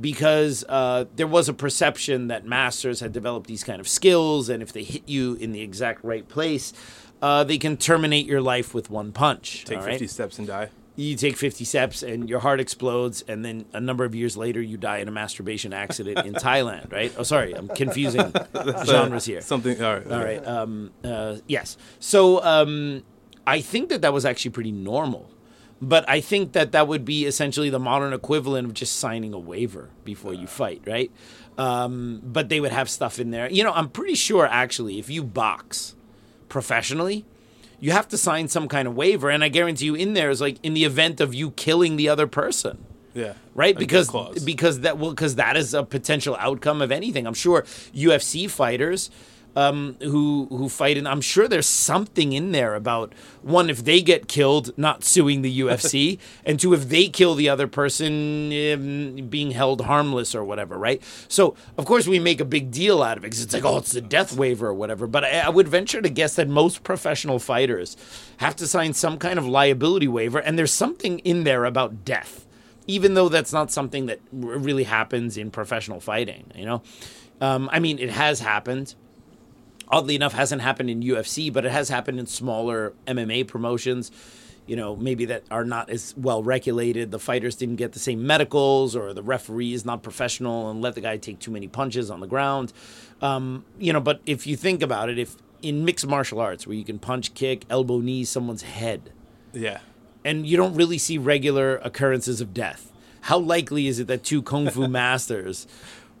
because uh, there was a perception that masters had developed these kind of skills, and if they hit you in the exact right place, uh, they can terminate your life with one punch. Take right? 50 steps and die. you take 50 steps and your heart explodes and then a number of years later you die in a masturbation accident in thailand right oh sorry i'm confusing genres here Something. All right. all right um, uh, yes so um, i think that that was actually pretty normal But I think that that would be essentially the modern equivalent of just signing a waiver before you fight, right? Um, but they would have stuff in there. You know, I'm pretty sure actually, if you box professionally, you have to sign some kind of waiver, and I guarantee you, in there is like in the event of you killing the other person Yeah. right? Because because that well because that is a potential outcome of anything. I'm sure UFC fighters um, who who fight, and I'm sure there's something in there about one if they get killed, not suing the UFC, and two if they kill the other person, um, being held harmless or whatever, right? So of course we make a big deal out of it because it's like oh it's a death waiver or whatever. But I, I would venture to guess that most professional fighters have to sign some kind of liability waiver, and there's something in there about death even though that's not something that r- really happens in professional fighting, you know? Um, I mean, it has happened. Oddly enough, hasn't happened in UFC, but it has happened in smaller MMA promotions, you know, maybe that are not as well regulated. The fighters didn't get the same medicals, or the referee is not professional and let the guy take too many punches on the ground. Um, you know, but if you think about it, if in mixed martial arts where you can punch, kick, elbow, knee someone's head, Yeah. and you don't really see regular occurrences of death. How likely is it that two kung fu masters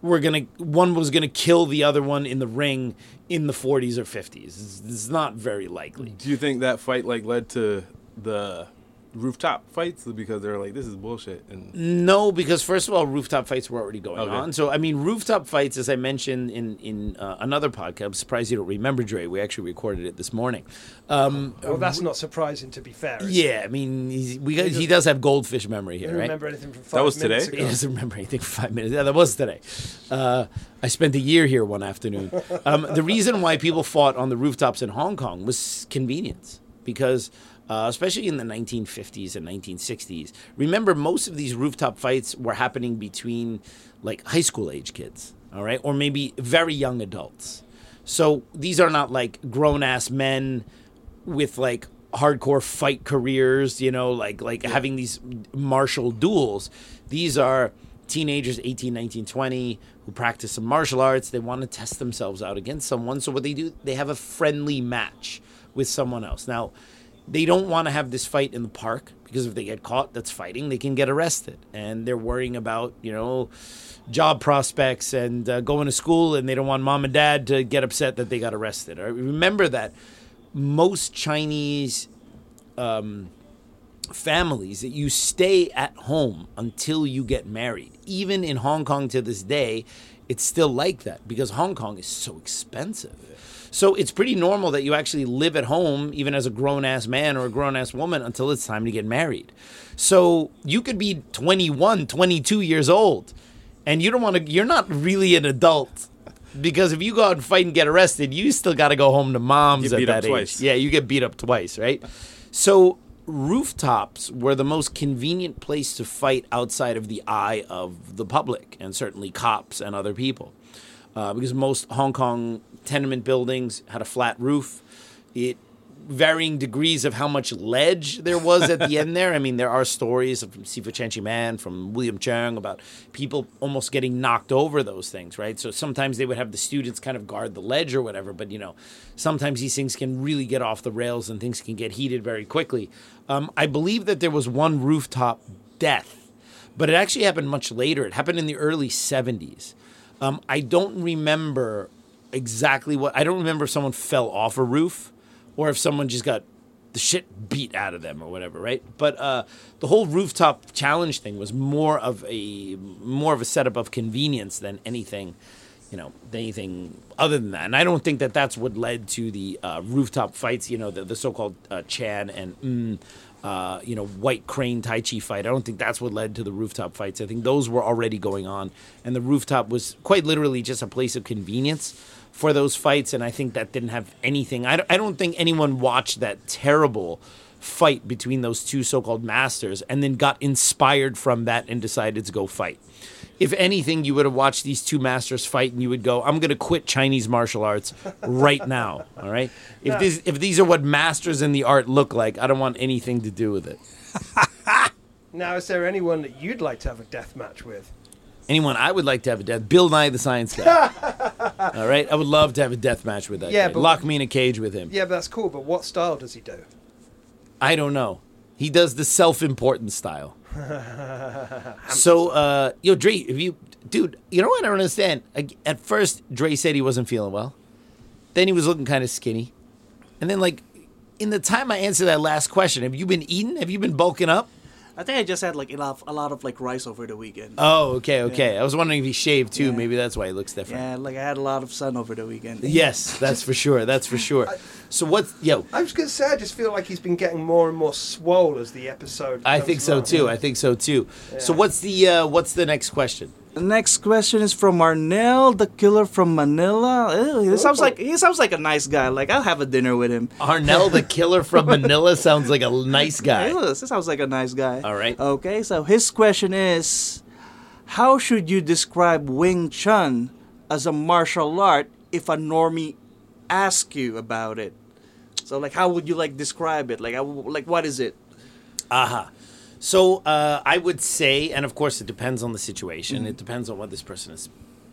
were gonna one was gonna kill the other one in the ring in the 40s or 50s? It's, it's not very likely. Do you think that fight like led to the rooftop fights because they're like this is bullshit and No, because first of all, rooftop fights were already going Okay. on. So I mean, rooftop fights, as I mentioned in in uh, another podcast. I'm surprised you don't remember, Dre. We actually recorded it this morning. Um, Well, that's not surprising, to be fair. is it? yeah, I mean, he's, we got, he does have goldfish memory here, right? remember anything from five was minutes today? He doesn't remember anything for five minutes. Yeah, that was today. Uh, I spent a year here one afternoon. Um, the reason why people fought on the rooftops in Hong Kong was convenience, because uh, especially in the 1950s and 1960s, remember most of these rooftop fights were happening between like high school age kids, all right, or maybe very young adults. So these are not like grown ass men with like hardcore fight careers, you know, like like having these martial duels. These are teenagers 18, 19, 20 who practice some martial arts. They want to test themselves out against someone. So what they do, they have a friendly match with someone else. Now, they don't want to have this fight in the park because if they get caught that's fighting, they can get arrested. And they're worrying about, you know, job prospects and uh, going to school and they don't want mom and dad to get upset that they got arrested. Remember that most Chinese um, families that you stay at home until you get married. Even in Hong Kong to this day, it's still like that because Hong Kong is so expensive. So it's pretty normal that you actually live at home, even as a grown ass man or a grown ass woman, until it's time to get married. So you could be 21, 22 years old, and you don't want to, you're not really an adult. Because if you go out and fight and get arrested, you still got to go home to mom's Get at that age. twice. Yeah, you get beat up twice, right? So rooftops were the most convenient place to fight outside of the eye of the public and certainly cops and other people. Uh, because most Hong Kong tenement buildings had a flat roof. It varying degrees of how much ledge there was at the end there. I mean, there are stories from Sifu Chenchi Man, from William Cheung about people almost getting knocked over those things, right? So sometimes they would have the students kind of guard the ledge or whatever, but you know, sometimes these things can really get off the rails and things can get heated very quickly. Um, I believe that there was one rooftop death, but it actually happened much later. It happened in the early 70s. Um, I don't remember exactly what, I don't remember if someone fell off a roof or if someone just got the shit beat out of them or whatever, right? But uh, the whole rooftop challenge thing was more of a more of a setup of convenience than anything, you know, anything other than that. And I don't think that that's what led to the uh, rooftop fights. You know, the, the so-called uh, Chan and mm, uh, you know White Crane Tai Chi fight. I don't think that's what led to the rooftop fights. I think those were already going on, and the rooftop was quite literally just a place of convenience for those fights, and I think that didn't have anything. I don't, I don't think anyone watched that terrible fight between those two so-called masters and then got inspired from that and decided to go fight. If anything, you would have watched these two masters fight and you would go, "I'm going to quit Chinese martial arts right now." All right. If this, if these are what masters in the art look like, I don't want anything to do with it. Now, is there anyone that you'd like to have a death match with? Anyone I would like to have a death, Bill Nye the Science Guy. All right, I would love to have a death match with that. Yeah, guy. but- lock me in a cage with him. Yeah, but that's cool. But what style does he do? I don't know. He does the self-important style. so, uh, yo, Dre, if you, dude, you know what I don't understand? Like, At first, Dre said he wasn't feeling well. Then he was looking kind of skinny, and then like, in the time I answered that last question, have you been eating? Have you been bulking up? I think I just had like enough, a lot of like rice over the weekend. Oh, okay, okay. I was wondering if he shaved too. Yeah. Maybe that's why he looks different. yeah, like I had a lot of sun over the weekend. Yes, that's for sure. That's for sure. So what's yo? I was going to say, I just feel like he's been getting more and more swole as the episode. I think so along. too. I think so too. So what's the uh, what's the next question? The next question is from Arnell, the killer from Manila. Ew, he sounds like he sounds like a nice guy. Like I'll have a dinner with him. Arnell, the killer from Manila, sounds like a nice guy. Looks- he sounds like a nice guy. All right. Okay, so his question is, how should you describe Wing Chun as a martial art if a normie asks you about it? So like, how would you like describe it? Like, I like what is it? Aha. So uh, I would say, and of course it depends on the situation. Mm-hmm. It depends on what this person is.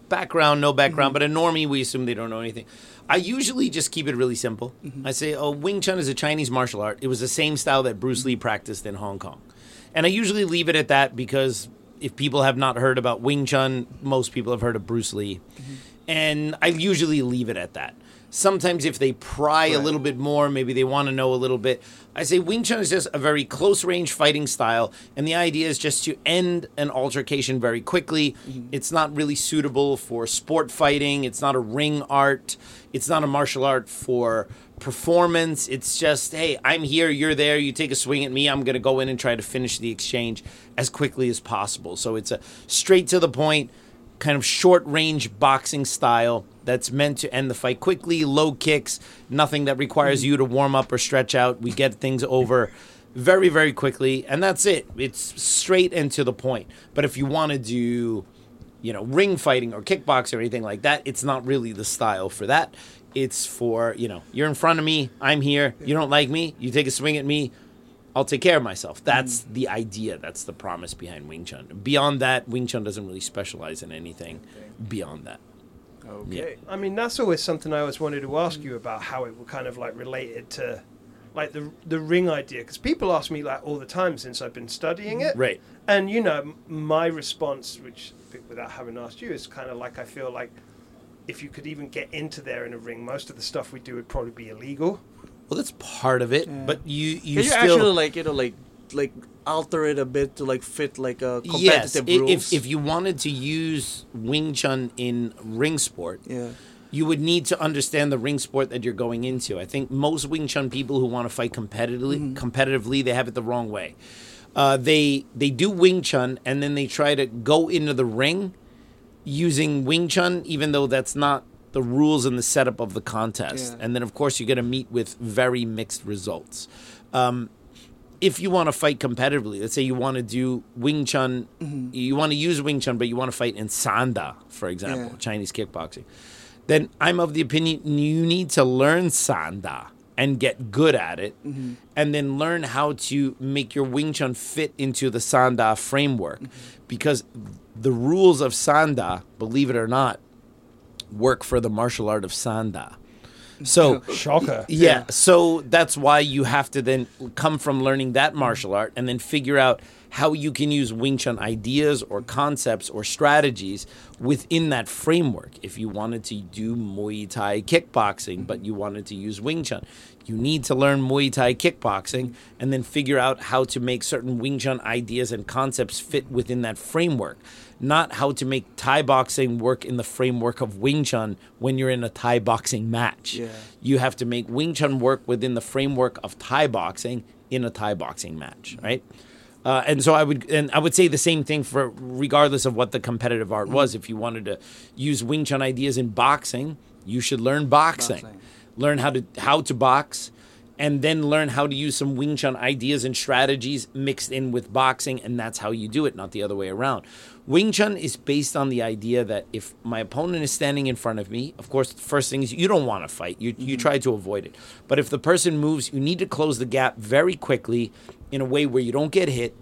Background, no background, mm-hmm. but a normie, we assume they don't know anything. I usually just keep it really simple. Mm-hmm. I say, oh, Wing Chun is a Chinese martial art. It was the same style that Bruce Lee practiced in Hong Kong. And I usually leave it at that because if people have not heard about Wing Chun, most people have heard of Bruce Lee. And I usually leave it at that. Sometimes if they pry a little bit more, maybe they want to know a little bit. I say Wing Chun is just a very close range fighting style, and the idea is just to end an altercation very quickly. Mm-hmm. It's not really suitable for sport fighting. It's not a ring art. It's not a martial art for performance. It's just, hey, I'm here, you're there, you take a swing at me, I'm going to go in and try to finish the exchange as quickly as possible. So it's a straight to the point, kind of short range boxing style that's meant to end the fight quickly, low kicks, nothing that requires you to warm up or stretch out. We get things over very, very quickly, and that's it. It's straight and to the point. But if you want to do, you know, ring fighting or kickboxing or anything like that, it's not really the style for that. It's for, you know, you're in front of me, I'm here, you don't like me, you take a swing at me, I'll take care of myself. That's mm. the idea. That's the promise behind Wing Chun. Beyond that, Wing Chun doesn't really specialize in anything beyond that. Okay. I mean, that's always something I always wanted to ask you about how it were kind of like related to like the the ring idea because people ask me like all the time since I've been studying it. Right. And you know, my response, which without having asked you, is kind of like I feel like if you could even get into there in a ring, most of the stuff we do would probably be illegal. Well, that's part of it, but you you Can you still actually like you know like like alter it a bit to like fit like a competitive i- rules? If if you wanted to use Wing Chun in ring sport, yeah. you would need to understand the ring sport that you're going into. I think most Wing Chun people who want to fight competitively, competitively, they have it the wrong way. Uh, they they do Wing Chun and then they try to go into the ring using Wing Chun, even though that's not the rules and the setup of the contest. Yeah. And then of course you're going to meet with very mixed results. Um, if you want to fight competitively, let's say you want to do Wing Chun, mm-hmm. you want to use Wing Chun, but you want to fight in Sanda, for example, Yeah. Chinese kickboxing, then I'm of the opinion you need to learn Sanda and get good at it, mm-hmm. and then learn how to make your Wing Chun fit into the Sanda framework. Mm-hmm. Because the rules of Sanda, believe it or not, work for the martial art of Sanda. So, Shocker. yeah, so that's why you have to then come from learning that martial art and then figure out how you can use Wing Chun ideas or concepts or strategies within that framework. If you wanted to do Muay Thai kickboxing, but you wanted to use Wing Chun, you need to learn Muay Thai kickboxing and then figure out how to make certain Wing Chun ideas and concepts fit within that framework. Not how to make Thai boxing work in the framework of Wing Chun when you're in a Thai boxing match. Yeah. You have to make Wing Chun work within the framework of Thai boxing in a Thai boxing match, right? Uh, and so I would, and I would say the same thing for regardless of what the competitive art was. If you wanted to use Wing Chun ideas in boxing, you should learn boxing, Boxing. learn how to how to box, and then learn how to use some Wing Chun ideas and strategies mixed in with boxing, and that's how you do it, not the other way around. Wing Chun is based on the idea that if my opponent is standing in front of me, of course, the first thing is you don't want to fight. You, you mm-hmm. try to avoid it. But if the person moves, you need to close the gap very quickly in a way where you don't get hit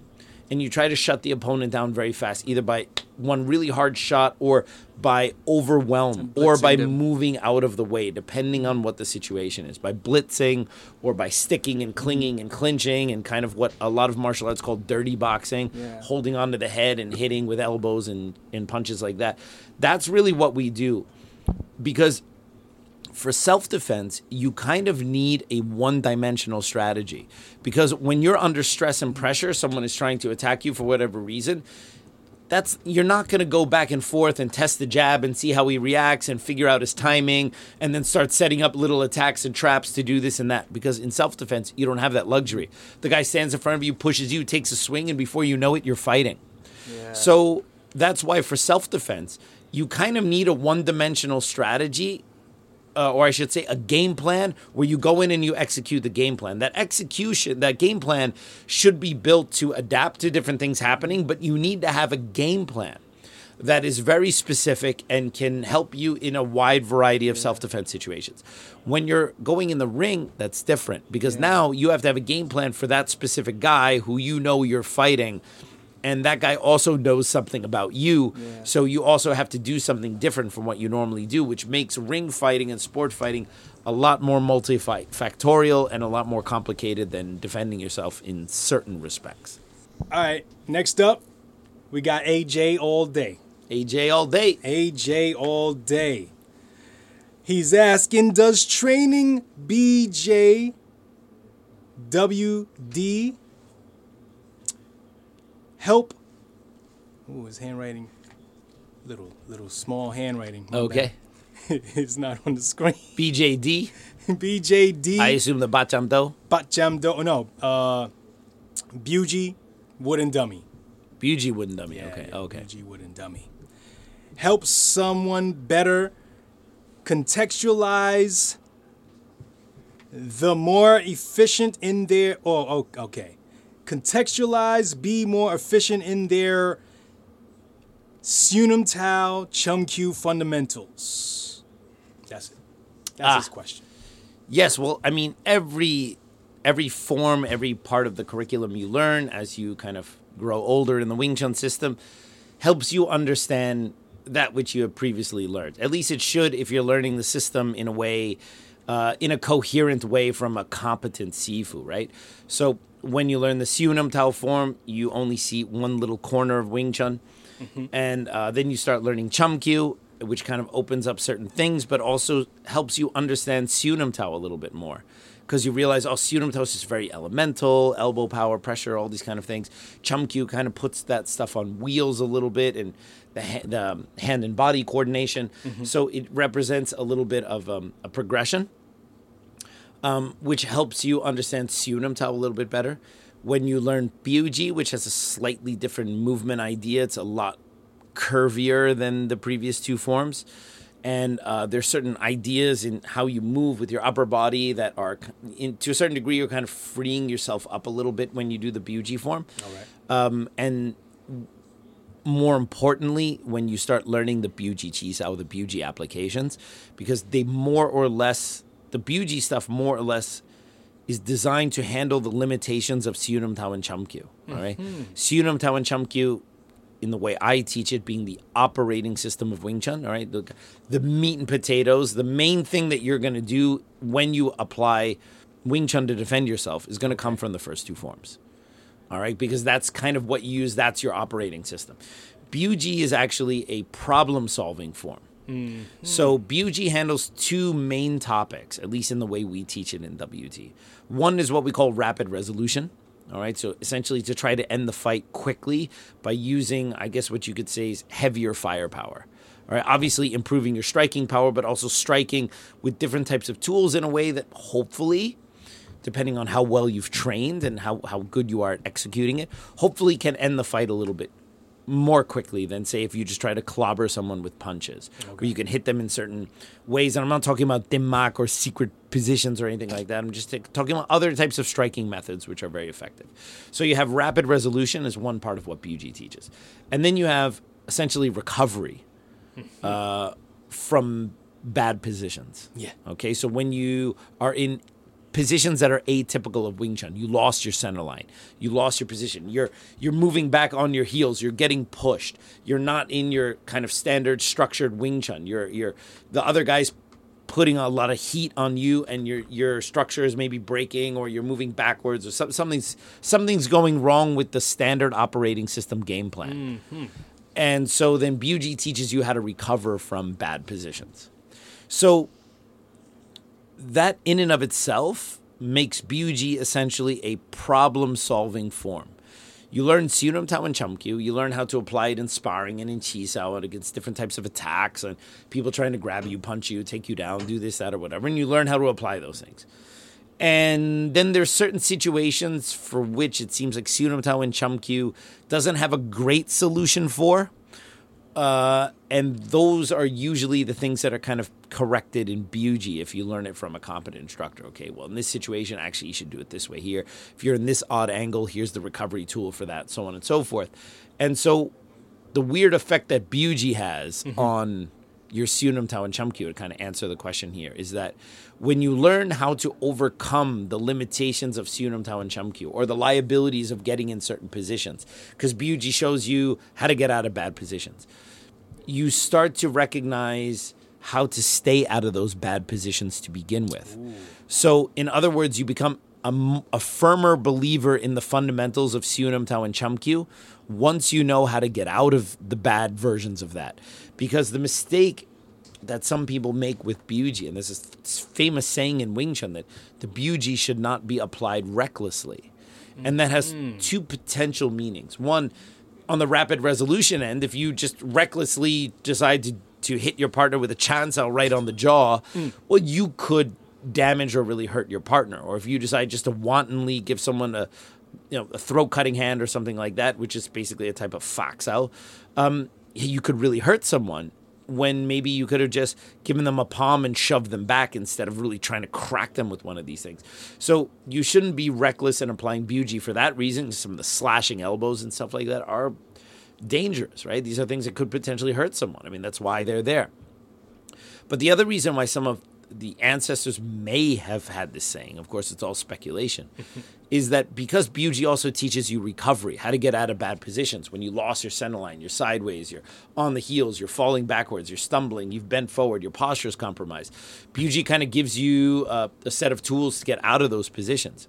and you try to shut the opponent down very fast, either by one really hard shot or by overwhelm or by moving out of the way, depending on what the situation is, by blitzing or by sticking and clinging and clinching and kind of what a lot of martial arts call dirty boxing, Yeah. holding onto the head and hitting with elbows and, and punches like that. That's really what we do because for self defense, you kind of need a one dimensional strategy. Because when you're under stress and pressure, someone is trying to attack you for whatever reason. That's you're not going to go back and forth and test the jab and see how he reacts and figure out his timing and then start setting up little attacks and traps to do this and that because in self-defense you don't have that luxury. The guy stands in front of you, pushes you, takes a swing and before you know it you're fighting. So that's why for self defense, you kind of need a one dimensional strategy, uh, or I should say, a game plan where you go in and you execute the game plan. That execution, that game plan should be built to adapt to different things happening, but you need to have a game plan that is very specific and can help you in a wide variety of self defense situations. When you're going in the ring, that's different because now you have to have a game plan for that specific guy who you know you're fighting. And that guy also knows something about you. So you also have to do something different from what you normally do, which makes ring fighting and sport fighting a lot more multifactorial and a lot more complicated than defending yourself in certain respects. All right, next up, we got AJ all day. AJ all day. AJ all day. He's asking, does training BJ WD help? Ooh, his handwriting, little little small handwriting. Okay. it's not on the screen. BJD. BJD. I assume the Bachamdo. Bacham do no. Uh, Buji wooden dummy. Buji wooden dummy. Yeah, okay. yeah, Okay. Buji wooden dummy. Help someone better contextualize the more efficient in their oh okay. Contextualize, be more efficient in their Siu Nim Tao Chum Kiu fundamentals. That's it. That's Ah. his question. Yes, well, I mean every every form, every part of the curriculum you learn as you kind of grow older in the Wing Chun system helps you understand that which you have previously learned. At least it should if you're learning the system in a way uh, in a coherent way from a competent Sifu, right? So when you learn the Siu Nim Tao form, you only see one little corner of Wing Chun. And uh, then you start learning Chum Kiu, which kind of opens up certain things, but also helps you understand Siu Nim Tao a little bit more. Because you realize, oh, Siu Nim Tao is just very elemental, elbow power, pressure, all these kind of things. Chum Kiu kind of puts that stuff on wheels a little bit and the, ha- the um, hand and body coordination. So it represents a little bit of um, a progression um, which helps you understand Siu Nim Tao a little bit better. When you learn Byuji, which has a slightly different movement idea, it's a lot curvier than the previous two forms. And uh, there's certain ideas in how you move with your upper body that are, in, to a certain degree, you're kind of freeing yourself up a little bit when you do the Byuji form. Um, and more importantly, when you start learning the Byuji Chi Sao, the Byuji applications, because they more or less, the Buji stuff more or less is designed to handle the limitations of Siu Nim Tao and Chum Kiu. All right? Mm-hmm. Siu Nim Tao and Chum Kiu, in the way I teach it, being the operating system of Wing Chun, all right? The, the meat and potatoes, the main thing that you're going to do when you apply Wing Chun to defend yourself is going to come from the first two forms all right because that's kind of what you use that's your operating system buji is actually a problem solving form Mm. so buji handles two main topics at least in the way we teach it in wt one is what we call rapid resolution all right? So essentially to try to end the fight quickly by using i guess what you could say is heavier firepower all right? Obviously improving your striking power but also striking with different types of tools in a way that hopefully depending on how well you've trained and how, how good you are at executing it, hopefully can end the fight a little bit more quickly than say if you just try to clobber someone with punches. Or you can hit them in certain ways and i'm not talking about dimmak or secret positions or anything like that. I'm just t- talking about other types of striking methods which are very effective. So you have rapid resolution as one part of what buji teaches. And then you have essentially recovery uh, from bad positions. Yeah. okay so when you are in positions that are atypical of Wing Chun. You lost your center line. You lost your position. You're you're moving back on your heels. You're getting pushed. You're not in your kind of standard structured Wing Chun. You're you're the other guy's putting a lot of heat on you and your your structure is maybe breaking or you're moving backwards or some, something's something's going wrong with the standard operating system game plan. Mm-hmm. And so then Buji teaches you how to recover from bad positions. So that in and of itself makes Buji essentially a problem solving form. You learn Siu Nim Tao and Chum Kiu. You learn how to apply it in sparring and in Chi Sao against different types of attacks and people trying to grab you, punch you, take you down, do this, that, or whatever. And you learn how to apply those things. And then there's certain situations for which it seems like Siu Nim Tao and Chum Kiu doesn't have a great solution for. Uh, and those are usually the things that are kind of corrected in Buji if you learn it from a competent instructor. Okay, well, in this situation, actually, you should do it this way here. If you're in this odd angle, here's the recovery tool for that, so on and so forth. And so the weird effect that Buji has mm-hmm. on your Siu Nim Tao and Chum Kiu to kind of answer the question here is that when you learn how to overcome the limitations of Siu Nim Tao and Chum Kiu or the liabilities of getting in certain positions, because Buji shows you how to get out of bad positions, you start to recognize how to stay out of those bad positions to begin with. So, in other words, you become a firmer believer in the fundamentals of Siu Nim Tao and Chum Kiu once you know how to get out of the bad versions of that. Because the mistake that some people make with Buji, and there's this famous saying in Wing Chun that the Buji should not be applied recklessly. And that has mm. two potential meanings. One, on the rapid resolution end, if you just recklessly decide to, to hit your partner with a chancel right on the jaw, well, you could damage or really hurt your partner. Or if you decide just to wantonly give someone a you know a throat cutting hand or something like that, which is basically a type of foxow, um, you could really hurt someone. When maybe you could have just given them a palm and shoved them back instead of really trying to crack them with one of these things. So you shouldn't be reckless in applying Buji for that reason. Some of the slashing elbows and stuff like that are dangerous, right? These are things that could potentially hurt someone. I mean, that's why they're there. But the other reason why some of the ancestors may have had this saying, of course, it's all speculation, is that because Buji also teaches you recovery, how to get out of bad positions. When you lost your center line, you're sideways, you're on the heels, you're falling backwards, you're stumbling, you've bent forward, your posture is compromised. Buji kind of gives you uh, a set of tools to get out of those positions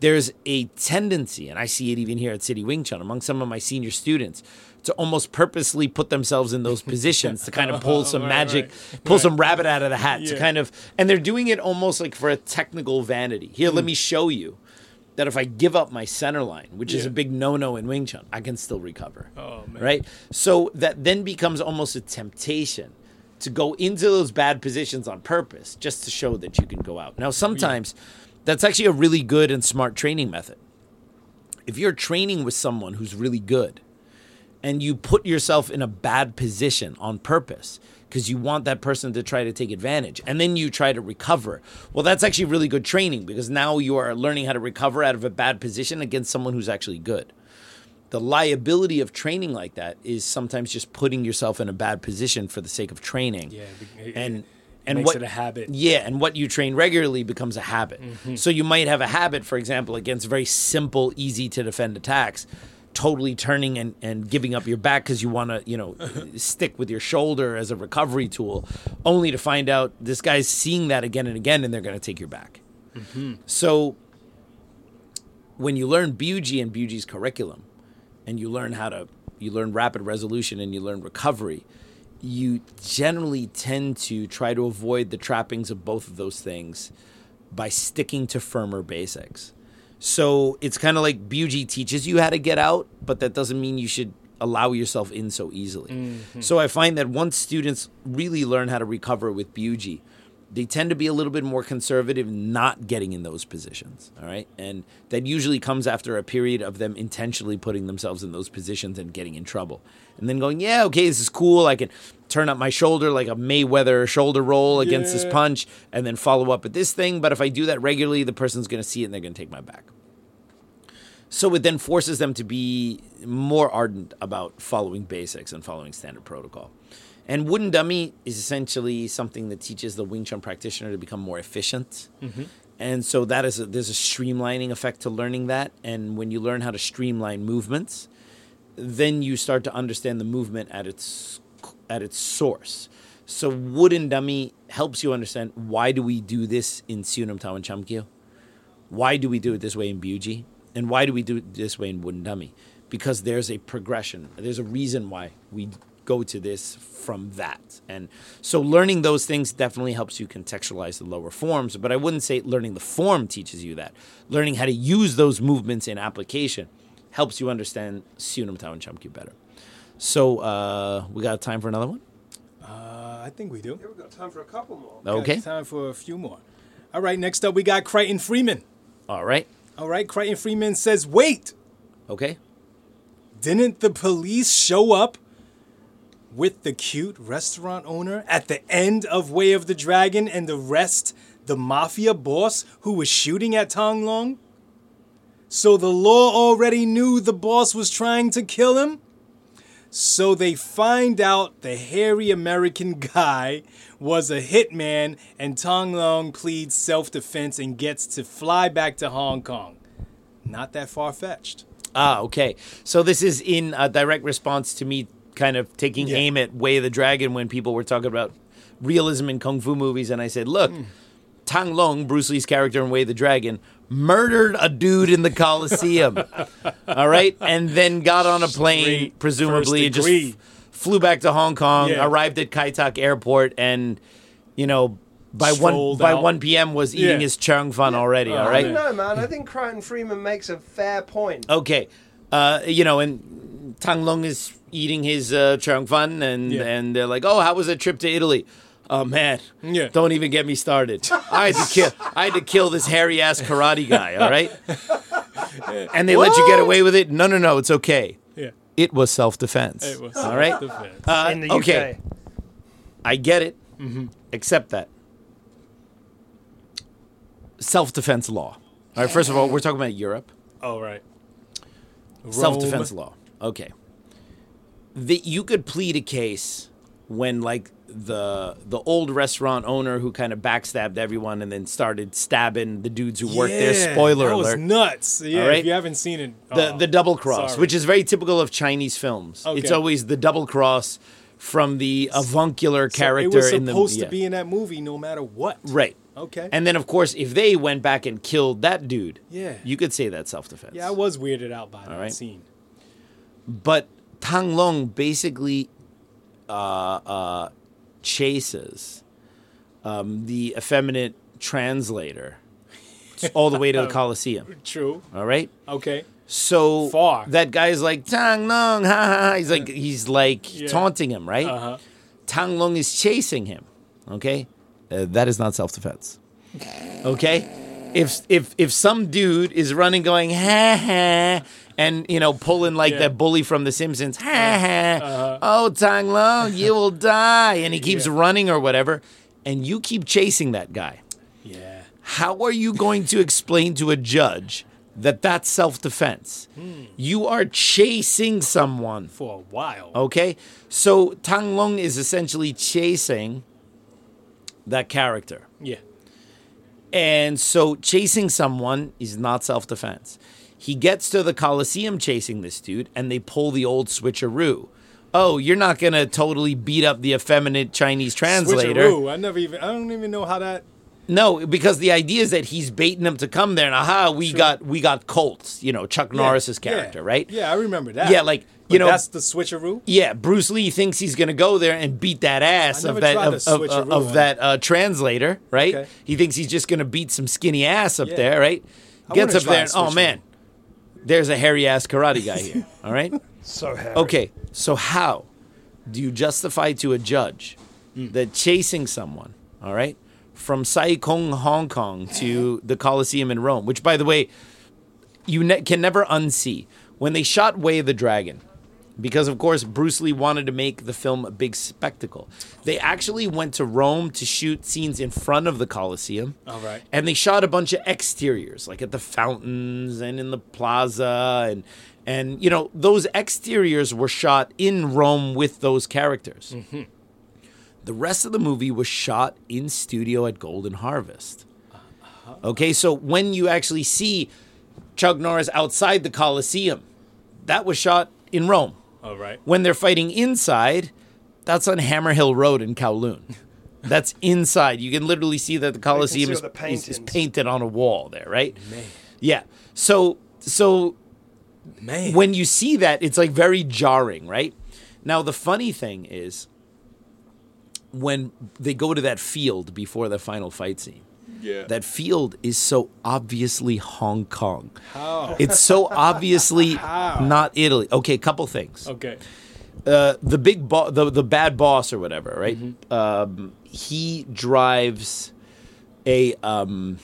there's a tendency, and I see it even here at City Wing Chun among some of my senior students, to almost purposely put themselves in those positions to kind of oh, pull some Right, magic, right. pull some rabbit out of the hat to kind of, and they're doing it almost like for a technical vanity. Here, let hmm. me show you that if I give up my center line, which is a big no-no in Wing Chun, I can still recover. Oh, man. Right? So that then becomes almost a temptation to go into those bad positions on purpose just to show that you can go out. Now, sometimes that's actually a really good and smart training method. If you're training with someone who's really good and you put yourself in a bad position on purpose because you want that person to try to take advantage and then you try to recover, well, that's actually really good training because now you are learning how to recover out of a bad position against someone who's actually good the liability of training like that is sometimes just putting yourself in a bad position for the sake of training. Yeah, and and makes what a habit. Yeah, and what you train regularly becomes a habit. Mm-hmm. So you might have a habit, for example, against very simple, easy to defend attacks. Totally turning and, and giving up your back because you want to, you know, stick with your shoulder as a recovery tool, only to find out this guy's seeing that again and again, and they're going to take your back. Mm-hmm. So when you learn Buji and Buji's curriculum, and you learn how to you learn rapid resolution and you learn recovery, you generally tend to try to avoid the trappings of both of those things by sticking to firmer basics. So it's kind of like Buji teaches you how to get out, but that doesn't mean you should allow yourself in so easily. Mm-hmm. So I find that once students really learn how to recover with Buji, they tend to be a little bit more conservative not getting in those positions all right? And that usually comes after a period of them intentionally putting themselves in those positions and getting in trouble. And then going yeah okay this is cool. I can turn up my shoulder like a mayweather shoulder roll against this punch and then follow up with this thing. But if i do that regularly the person's going to see it and they're going to take my back. So it then forces them to be more ardent about following basics and following standard protocol. And wooden dummy is essentially something that teaches the Wing Chun practitioner to become more efficient mm-hmm. And so that is a, there's a streamlining effect to learning that. And when you learn how to streamline movements, then you start to understand the movement at its at its source. So wooden dummy helps you understand why do we do this in Siu Nim Tao and Chum Kiu? Why do we do it this way in Buji? And why do we do it this way in wooden dummy? Because there's a progression. There's a reason why we go to this from that. And so learning those things definitely helps you contextualize the lower forms, but I wouldn't say learning the form teaches you that. Learning how to use those movements in application helps you understand Siu Nim Tao and Chum Kiu better. So uh, we got time for another one? Uh, I think we do. Yeah, we've got time for a couple more. Okay. Got time for a few more. All right, next up we got Crichton Freeman. All right. All right, Crichton Freeman says, wait, Okay. didn't the police show up with the cute restaurant owner at the end of Way of the Dragon and arrest the mafia boss who was shooting at Tong Long? So the law already knew the boss was trying to kill him? So they find out the hairy American guy was a hitman and Tong Long pleads self defense and gets to fly back to Hong Kong. Not that far fetched. Ah, okay. So this is in a direct response to me kind of taking Yeah. aim at Way of the Dragon when people were talking about realism in kung fu movies, and I said, look, Hmm. Tang Long, Bruce Lee's character in Way of the Dragon, murdered a dude in the Coliseum. all right, and then got on a plane, Straight presumably, just f- flew back to Hong Kong, Yeah. arrived at Kai Tak Airport, and you know. By one Strolled by one p.m. was eating Yeah. Oh, his chung fun already. All right, I right, don't know, man. I think Crichton Freeman makes a fair point. Okay. Uh, you know, and Tang Long is eating his uh, chung fun, and Yeah. and they're like, "Oh, how was that trip to Italy?" Oh man, Yeah. don't even get me started. I had to kill. I had to kill this hairy ass karate guy. All right, and they let you get away with it. No, no, no, it's okay. Yeah. It was self defense. It was all right. self-defense. Uh, in the okay, I get it. Mm-hmm. Accept that. Self defense law. All right. First of all, we're talking about Europe. All right. Self defense law. Okay. That you could plead a case when like the the old restaurant owner who kind of backstabbed everyone and then started stabbing the dudes who worked there. Spoiler that alert. was nuts. Yeah, All right. if you haven't seen it, the oh, the double cross, sorry. which is very typical of Chinese films. It's always the double cross from the avuncular So character It was in the supposed yeah. to be in that movie, no matter what. right. Okay. And then of course, if they went back and killed that dude, Yeah. you could say that self defense. yeah, I was weirded out by that right. scene. But Tang Long basically uh, uh, chases um, the effeminate translator all the way to the Colosseum. True. All right. Okay. So Far. that guy's like Tang Long, ha ha. ha." He's like he's like Yeah. taunting him, right? Uh huh. Tang Long is chasing him. Okay, uh, that is not self defense. Okay, if if if some dude is running, going ha ha, and you know pulling like Yeah. that bully from The Simpsons, ha uh-huh. ha, uh-huh. oh Tang Long, you will die, and he keeps Yeah. running or whatever, and you keep chasing that guy. Yeah. How are you going to explain to a judge that that's self defense? Hmm. You are chasing someone. For a while. Okay? So Tang Long is essentially chasing that character. Yeah. And so chasing someone is not self defense. He gets to the Coliseum chasing this dude, and they pull the old switcheroo. Oh, you're not to totally beat up the effeminate Chinese translator. Switcheroo. I never even. I don't even know how that. No, because the idea is that he's baiting him to come there, and aha, we got we got Colts, you know, Chuck Norris's character, yeah. right? Yeah, I remember that. Yeah, like But you know, that's the switcheroo. Yeah, Bruce Lee thinks he's going to go there and beat that ass of that of, of, switcheroo of, of that uh, translator, right? Okay. He thinks he's just going to beat some skinny ass up Yeah. there, right? I Gets up there, and, oh man, there's a hairy ass karate guy here. all right. So hairy. Okay, so how do you justify to a judge Hmm. that chasing someone, all right, from Sai Kung, Hong Kong to the Colosseum in Rome, which by the way, you ne- can never unsee when they shot Way of the Dragon. Because of course Bruce Lee wanted to make the film a big spectacle. They actually went to Rome to shoot scenes in front of the Colosseum. All right. And they shot a bunch of exteriors, like at the fountains and in the plaza and and you know, those exteriors were shot in Rome with those characters. Mm-hmm. The rest of the movie was shot in studio at Golden Harvest. Okay, so when you actually see Chuck Norris outside the Coliseum, that was shot in Rome. All right. When they're fighting inside, that's on Hammer Hill Road in Kowloon. That's inside. You can literally see that the Coliseum is, the is, is painted on a wall there, right? Yeah. So so Man. when you see that, it's like very jarring, right? Now the funny thing is when they go to that field before the final fight scene. yeah. That field is so obviously Hong Kong. How? It's so obviously not Italy. Okay, a couple things Okay. uh, the big bo- the the bad boss or whatever, right? Mm-hmm. Um, he drives a um,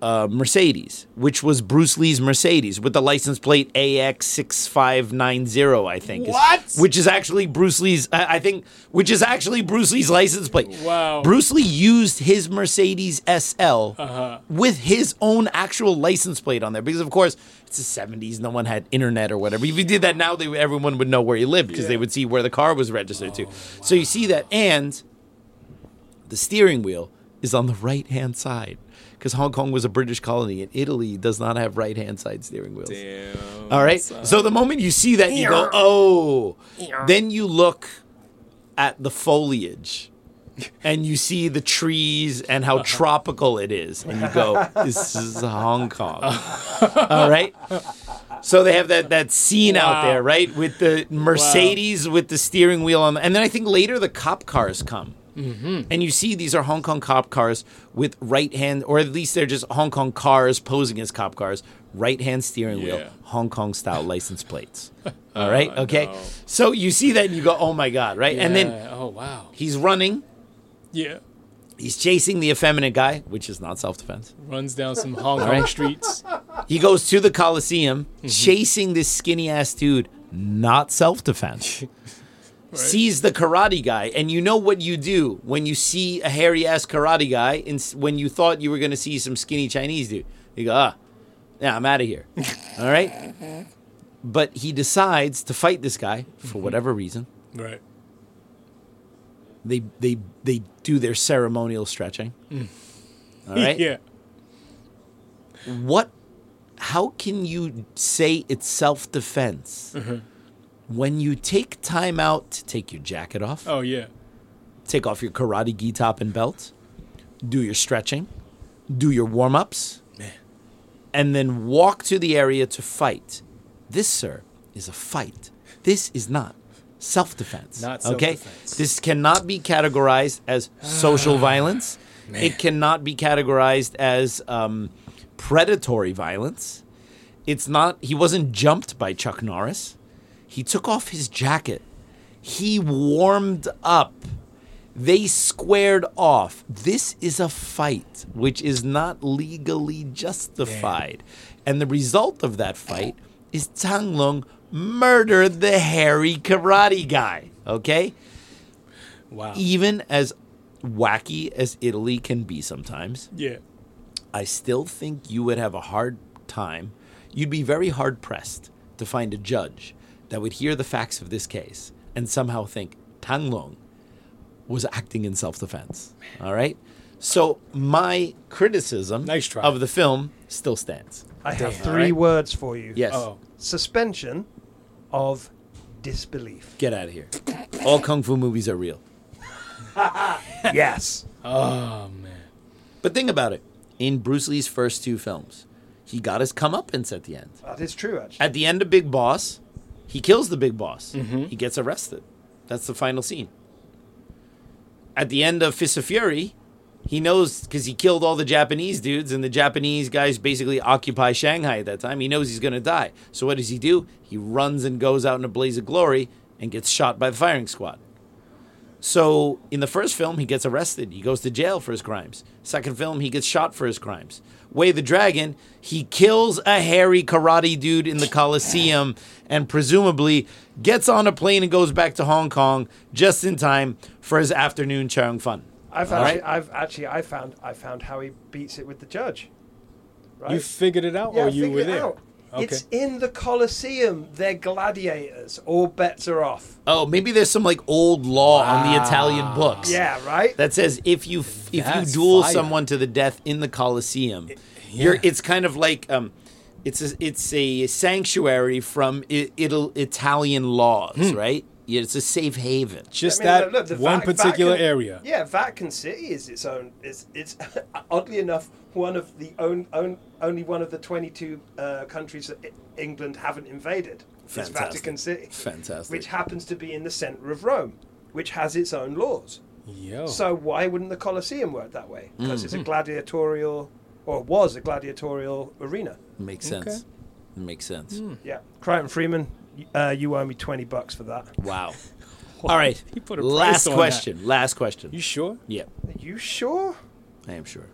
uh, Mercedes, which was Bruce Lee's Mercedes with the license plate AX six five nine zero, I think. is- What? which is actually Bruce Lee's. I I think, which is actually Bruce Lee's license plate. Wow. Bruce Lee used his Mercedes SL Uh-huh. with his own actual license plate on there because, of course, it's the seventies. No one had internet or whatever. If you did that now, they, everyone would know where he lived because they would see where the car was registered to. So you see that, and the steering wheel is on the right hand side because Hong Kong was a British colony and Italy does not have right hand side steering wheels. Damn. All right. So the moment you see that, you go, oh. Then you look at the foliage and you see the trees and how uh-huh. tropical it is. And you go, this is Hong Kong. All right. So they have that, that scene out there, right? With the Mercedes with the steering wheel on. And then I think later the cop cars come. Mm-hmm. And you see these are Hong Kong cop cars with right hand, or at least they're just Hong Kong cars posing as cop cars, right hand steering wheel, Hong Kong style license plates. All right, oh, okay. no. So you see that and you go, oh my God, right? And then oh wow. he's running, Yeah. he's chasing the effeminate guy, which is not self defense. Runs down some Hong Kong right. streets. He goes to the Coliseum, mm-hmm. chasing this skinny ass dude, not self defense. Sees the karate guy, and you know what you do when you see a hairy ass karate guy, and when you thought you were going to see some skinny Chinese dude, you go, ah, yeah, I'm out of here. All right? Mm-hmm. But he decides to fight this guy for mm-hmm. whatever reason. Right. They, they, they do their ceremonial stretching. Mm. All right? Yeah. what how can you say it's self-defense mm-hmm. When you take time out to take your jacket off Oh yeah. take off your karate gi top and belt do your stretching do your warm-ups and then walk to the area to fight. This sir is a fight. This is not self-defense Not okay? self-defense. this cannot be categorized as social violence. it cannot be categorized as um, predatory violence. It's not he wasn't jumped by chuck norris he took off his jacket he warmed up they squared off. This is a fight which is not legally justified. And the result of that fight is Tang Lung murdered the hairy karate guy. Okay? Wow. Even as wacky as Italy can be sometimes, Yeah. I still think you would have a hard time. You'd be very hard pressed to find a judge that would hear the facts of this case and somehow think Tang Lung was acting in self defense. All right? So my criticism Nice try. of the film still stands. I have Damn. three Alright. words for you. Yes. Oh. Suspension of disbelief. Get out of here. All kung fu movies are real. yes. Oh man. But think about it. In Bruce Lee's first two films, he got his comeuppance at the end. That is true, actually. At the end of Big Boss, he kills the big boss. Mm-hmm. He gets arrested. That's the final scene. At the end of Fist of Fury, he knows because he killed all the Japanese dudes, and the Japanese guys basically occupy Shanghai at that time. He knows he's going to die. So what does he do? He runs and goes out in a blaze of glory and gets shot by the firing squad. So in the first film, he gets arrested. He goes to jail for his crimes. Second film, he gets shot for his crimes. Way the Dragon, he kills a hairy karate dude in the Coliseum and presumably gets on a plane and goes back to Hong Kong just in time for his afternoon cheung fun. I've actually, right? I've actually, I found, I found how he beats it with the judge. Right? You figured it out, yeah, or I you figured were it there? out. It's in the Colosseum. They're gladiators. All bets are off. Oh, maybe there's some like old law on the Italian books. Yeah, right? That says if you if you duel fire. someone to the death in the Colosseum, you're it's kind of like um it's a, it's a sanctuary from I, Ital, Italian laws, right? Yeah, it's a safe haven. Just I mean, that look, look, the one Vac- particular Vatican- area. Yeah, Vatican City is its own. It's, it's oddly enough one of the own, own only one of the twenty-two uh, countries that I- England haven't invaded. Is Fantastic. Vatican City, Fantastic. which happens to be in the centre of Rome, which has its own laws. Yo. So why wouldn't the Colosseum work that way? Because Mm. it's a gladiatorial, or was a gladiatorial arena. Makes Okay. sense. Makes sense. Yeah, Crichton Freeman, uh, you owe me twenty bucks for that. Wow. All right. He put a price Last on question. Last question. You sure? yeah, Are you sure? I am sure.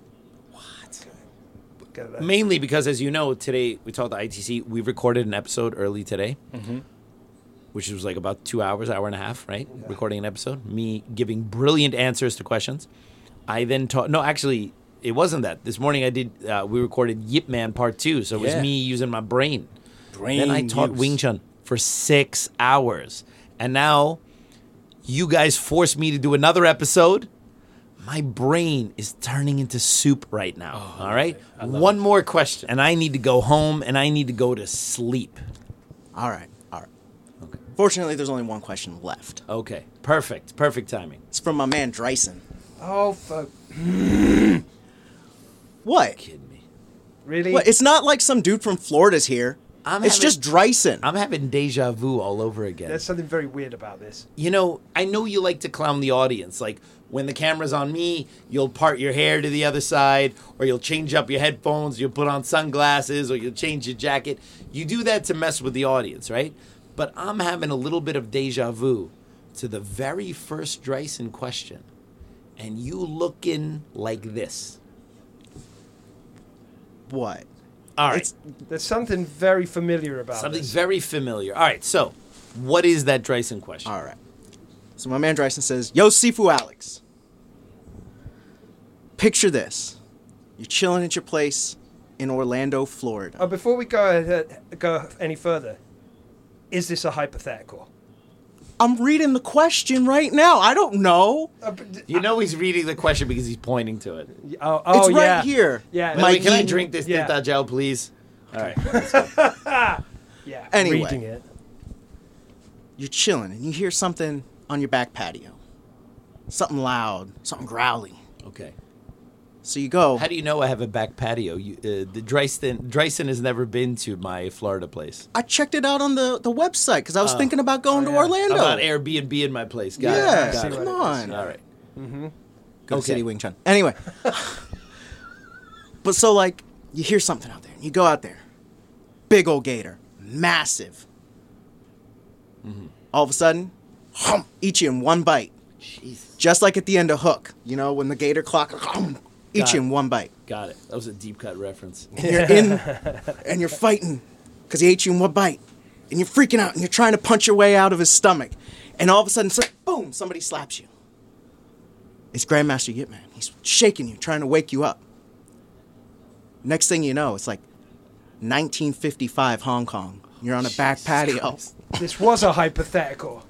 Go there. Mainly because, as you know, today we talked to ITC. We recorded an episode early today, which was like about two hours, hour and a half, right? Recording an episode. Me giving brilliant answers to questions. I then taught. No, actually, it wasn't that. This morning I did. Uh, we recorded Yip Man Part Two, so it was Yeah. me using my brain. Brain then I taught use. Wing Chun for six hours, and now you guys forced me to do another episode. My brain is turning into soup right now. all right. One more question, and I need to go home and I need to go to sleep. All right, all right. Okay. Fortunately, there's only one question left. Okay. Perfect. Perfect timing. It's from my man Dryson. Oh, fuck. What? Kidding me. Really? What? It's not like some dude from Florida's here. I'm it's having- just Dryson. I'm having deja vu all over again. There's something very weird about this. you know, I know you like to clown the audience. Like when the camera's on me, you'll part your hair to the other side, or you'll change up your headphones, you'll put on sunglasses, or you'll change your jacket. You do that to mess with the audience, right? But I'm having a little bit of deja vu to the very first Dryson question, and you looking like this. What? All right, It's There's something very familiar about it. something this. very familiar. All right, so what is that Dryson question? all right. So my man Dryson says, "Yo, Sifu Alex. Picture this: you're chilling at your place in Orlando, Florida. Oh, before we go ahead, go any further, is this a hypothetical? I'm reading the question right now. I don't know. Uh, but d- You know he's reading the question because he's pointing to it. oh, oh, it's right yeah. here. Yeah. By the way, Mikey, can I drink this yeah. Tinta gel, please? All right. Yeah. Anyway. Reading it. You're chilling and you hear something on your back patio. Something loud, something growly. Okay. So you go. How do you know I have a back patio? You, uh, the Dryson, Dryson has never been to my Florida place. I checked it out on the, the website because I was thinking about going to yeah. Orlando. About Airbnb in my place? Got yeah, it. Got come it. on. All right. Go to Okay. City Wing Chun. Anyway. but so, like, you hear something out there, and you go out there. Big old gator. Massive. Mm-hmm. All of a sudden, hump, eat you in one bite. Jesus. Just like at the end of Hook. You know, when the gator clock, hump, eat Got you it. in one bite. Got it. That was a deep cut reference. And you're in, and you're fighting because he ate you in one bite. And you're freaking out, and you're trying to punch your way out of his stomach. And all of a sudden, so, boom, somebody slaps you. It's Grandmaster Yip Man. He's shaking you, trying to wake you up. Next thing you know, it's like 1955 Hong Kong. You're on a back patio, This was a hypothetical.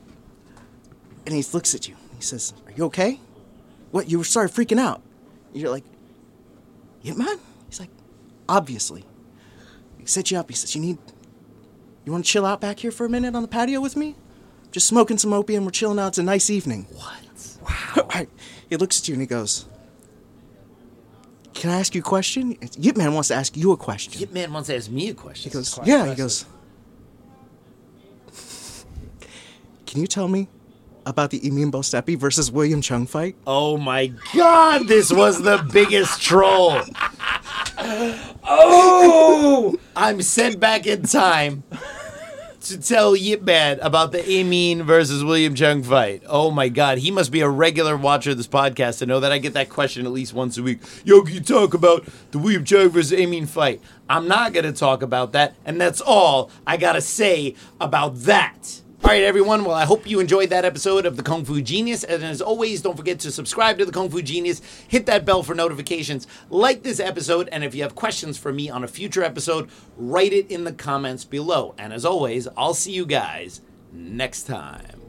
and he looks at you. He says, "Are you okay? What? You started freaking out?" You're like, "Yip Man." He's like, "Obviously." He sets you up. He says, "You need, you want to chill out back here for a minute on the patio with me? Just smoking some opium. We're chilling out. It's a nice evening." What? Wow. he looks at you and he goes, "Can I ask you a question?" Yip Man wants to ask you a question. Yip Man wants to ask me a question. He goes, yeah. He goes, can you tell me about the Emin Boztepe versus William Cheung fight? Oh my God! This was the biggest troll. Oh! I'm sent back in time to tell Yip Man about the Amin versus William Cheung fight. Oh my God, he must be a regular watcher of this podcast to know that I get that question at least once a week. Yo, can you talk about the William Cheung versus Amin fight? I'm not gonna talk about that, and that's all I gotta say about that. All right, everyone. Well, I hope you enjoyed that episode of the Kung Fu Genius. And as always, don't forget to subscribe to the Kung Fu Genius, hit that bell for notifications, like this episode, and if you have questions for me on a future episode, write it in the comments below. And as always, I'll see you guys next time.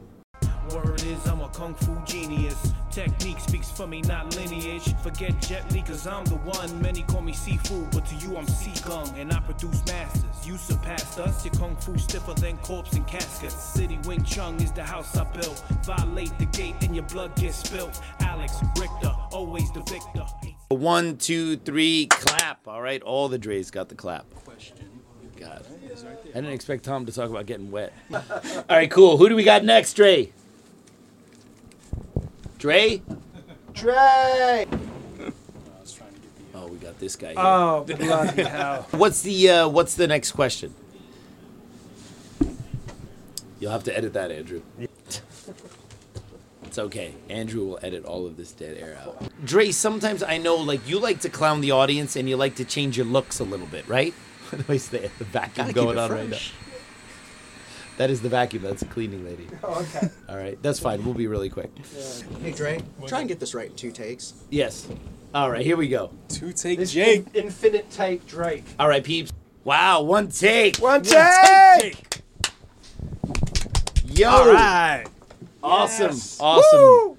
Word is I'm a kung fu genius. Technique speaks for me, not lineage. Forget Jet Li, cause I'm the one. Many call me seafood, but to you I'm Sigung. And I produce masters. You surpassed us. Your kung fu stiffer than corpse and caskets. City Wing Chun is the house I built. Violate the gate and your blood gets spilt. Alex Richter, always the victor. One, two, three, clap. All right, all the Dre's got the clap. God. I didn't expect Tom to talk about getting wet. All right, cool. Who do we got next, Dre? Dre? Dre! Oh, we got this guy here. Oh, bloody hell. What's the uh, What's the next question? You'll have to edit that, Andrew. It's okay. Andrew will edit all of this dead air out. Dre, sometimes I know like you like to clown the audience and you like to change your looks a little bit, right? Where's the, the vacuum going it on right now? Fresh. That is the vacuum. That's the cleaning lady. Oh, okay. All right, that's fine. We'll be really quick. Hey, Dre, try and get this right in two takes. Yes. All right, here we go. Two take This Jake. in- infinite take Drake. All right, peeps. Wow, one take. One Take, take! take. Yo. All right. Awesome. Yes. Awesome. Woo!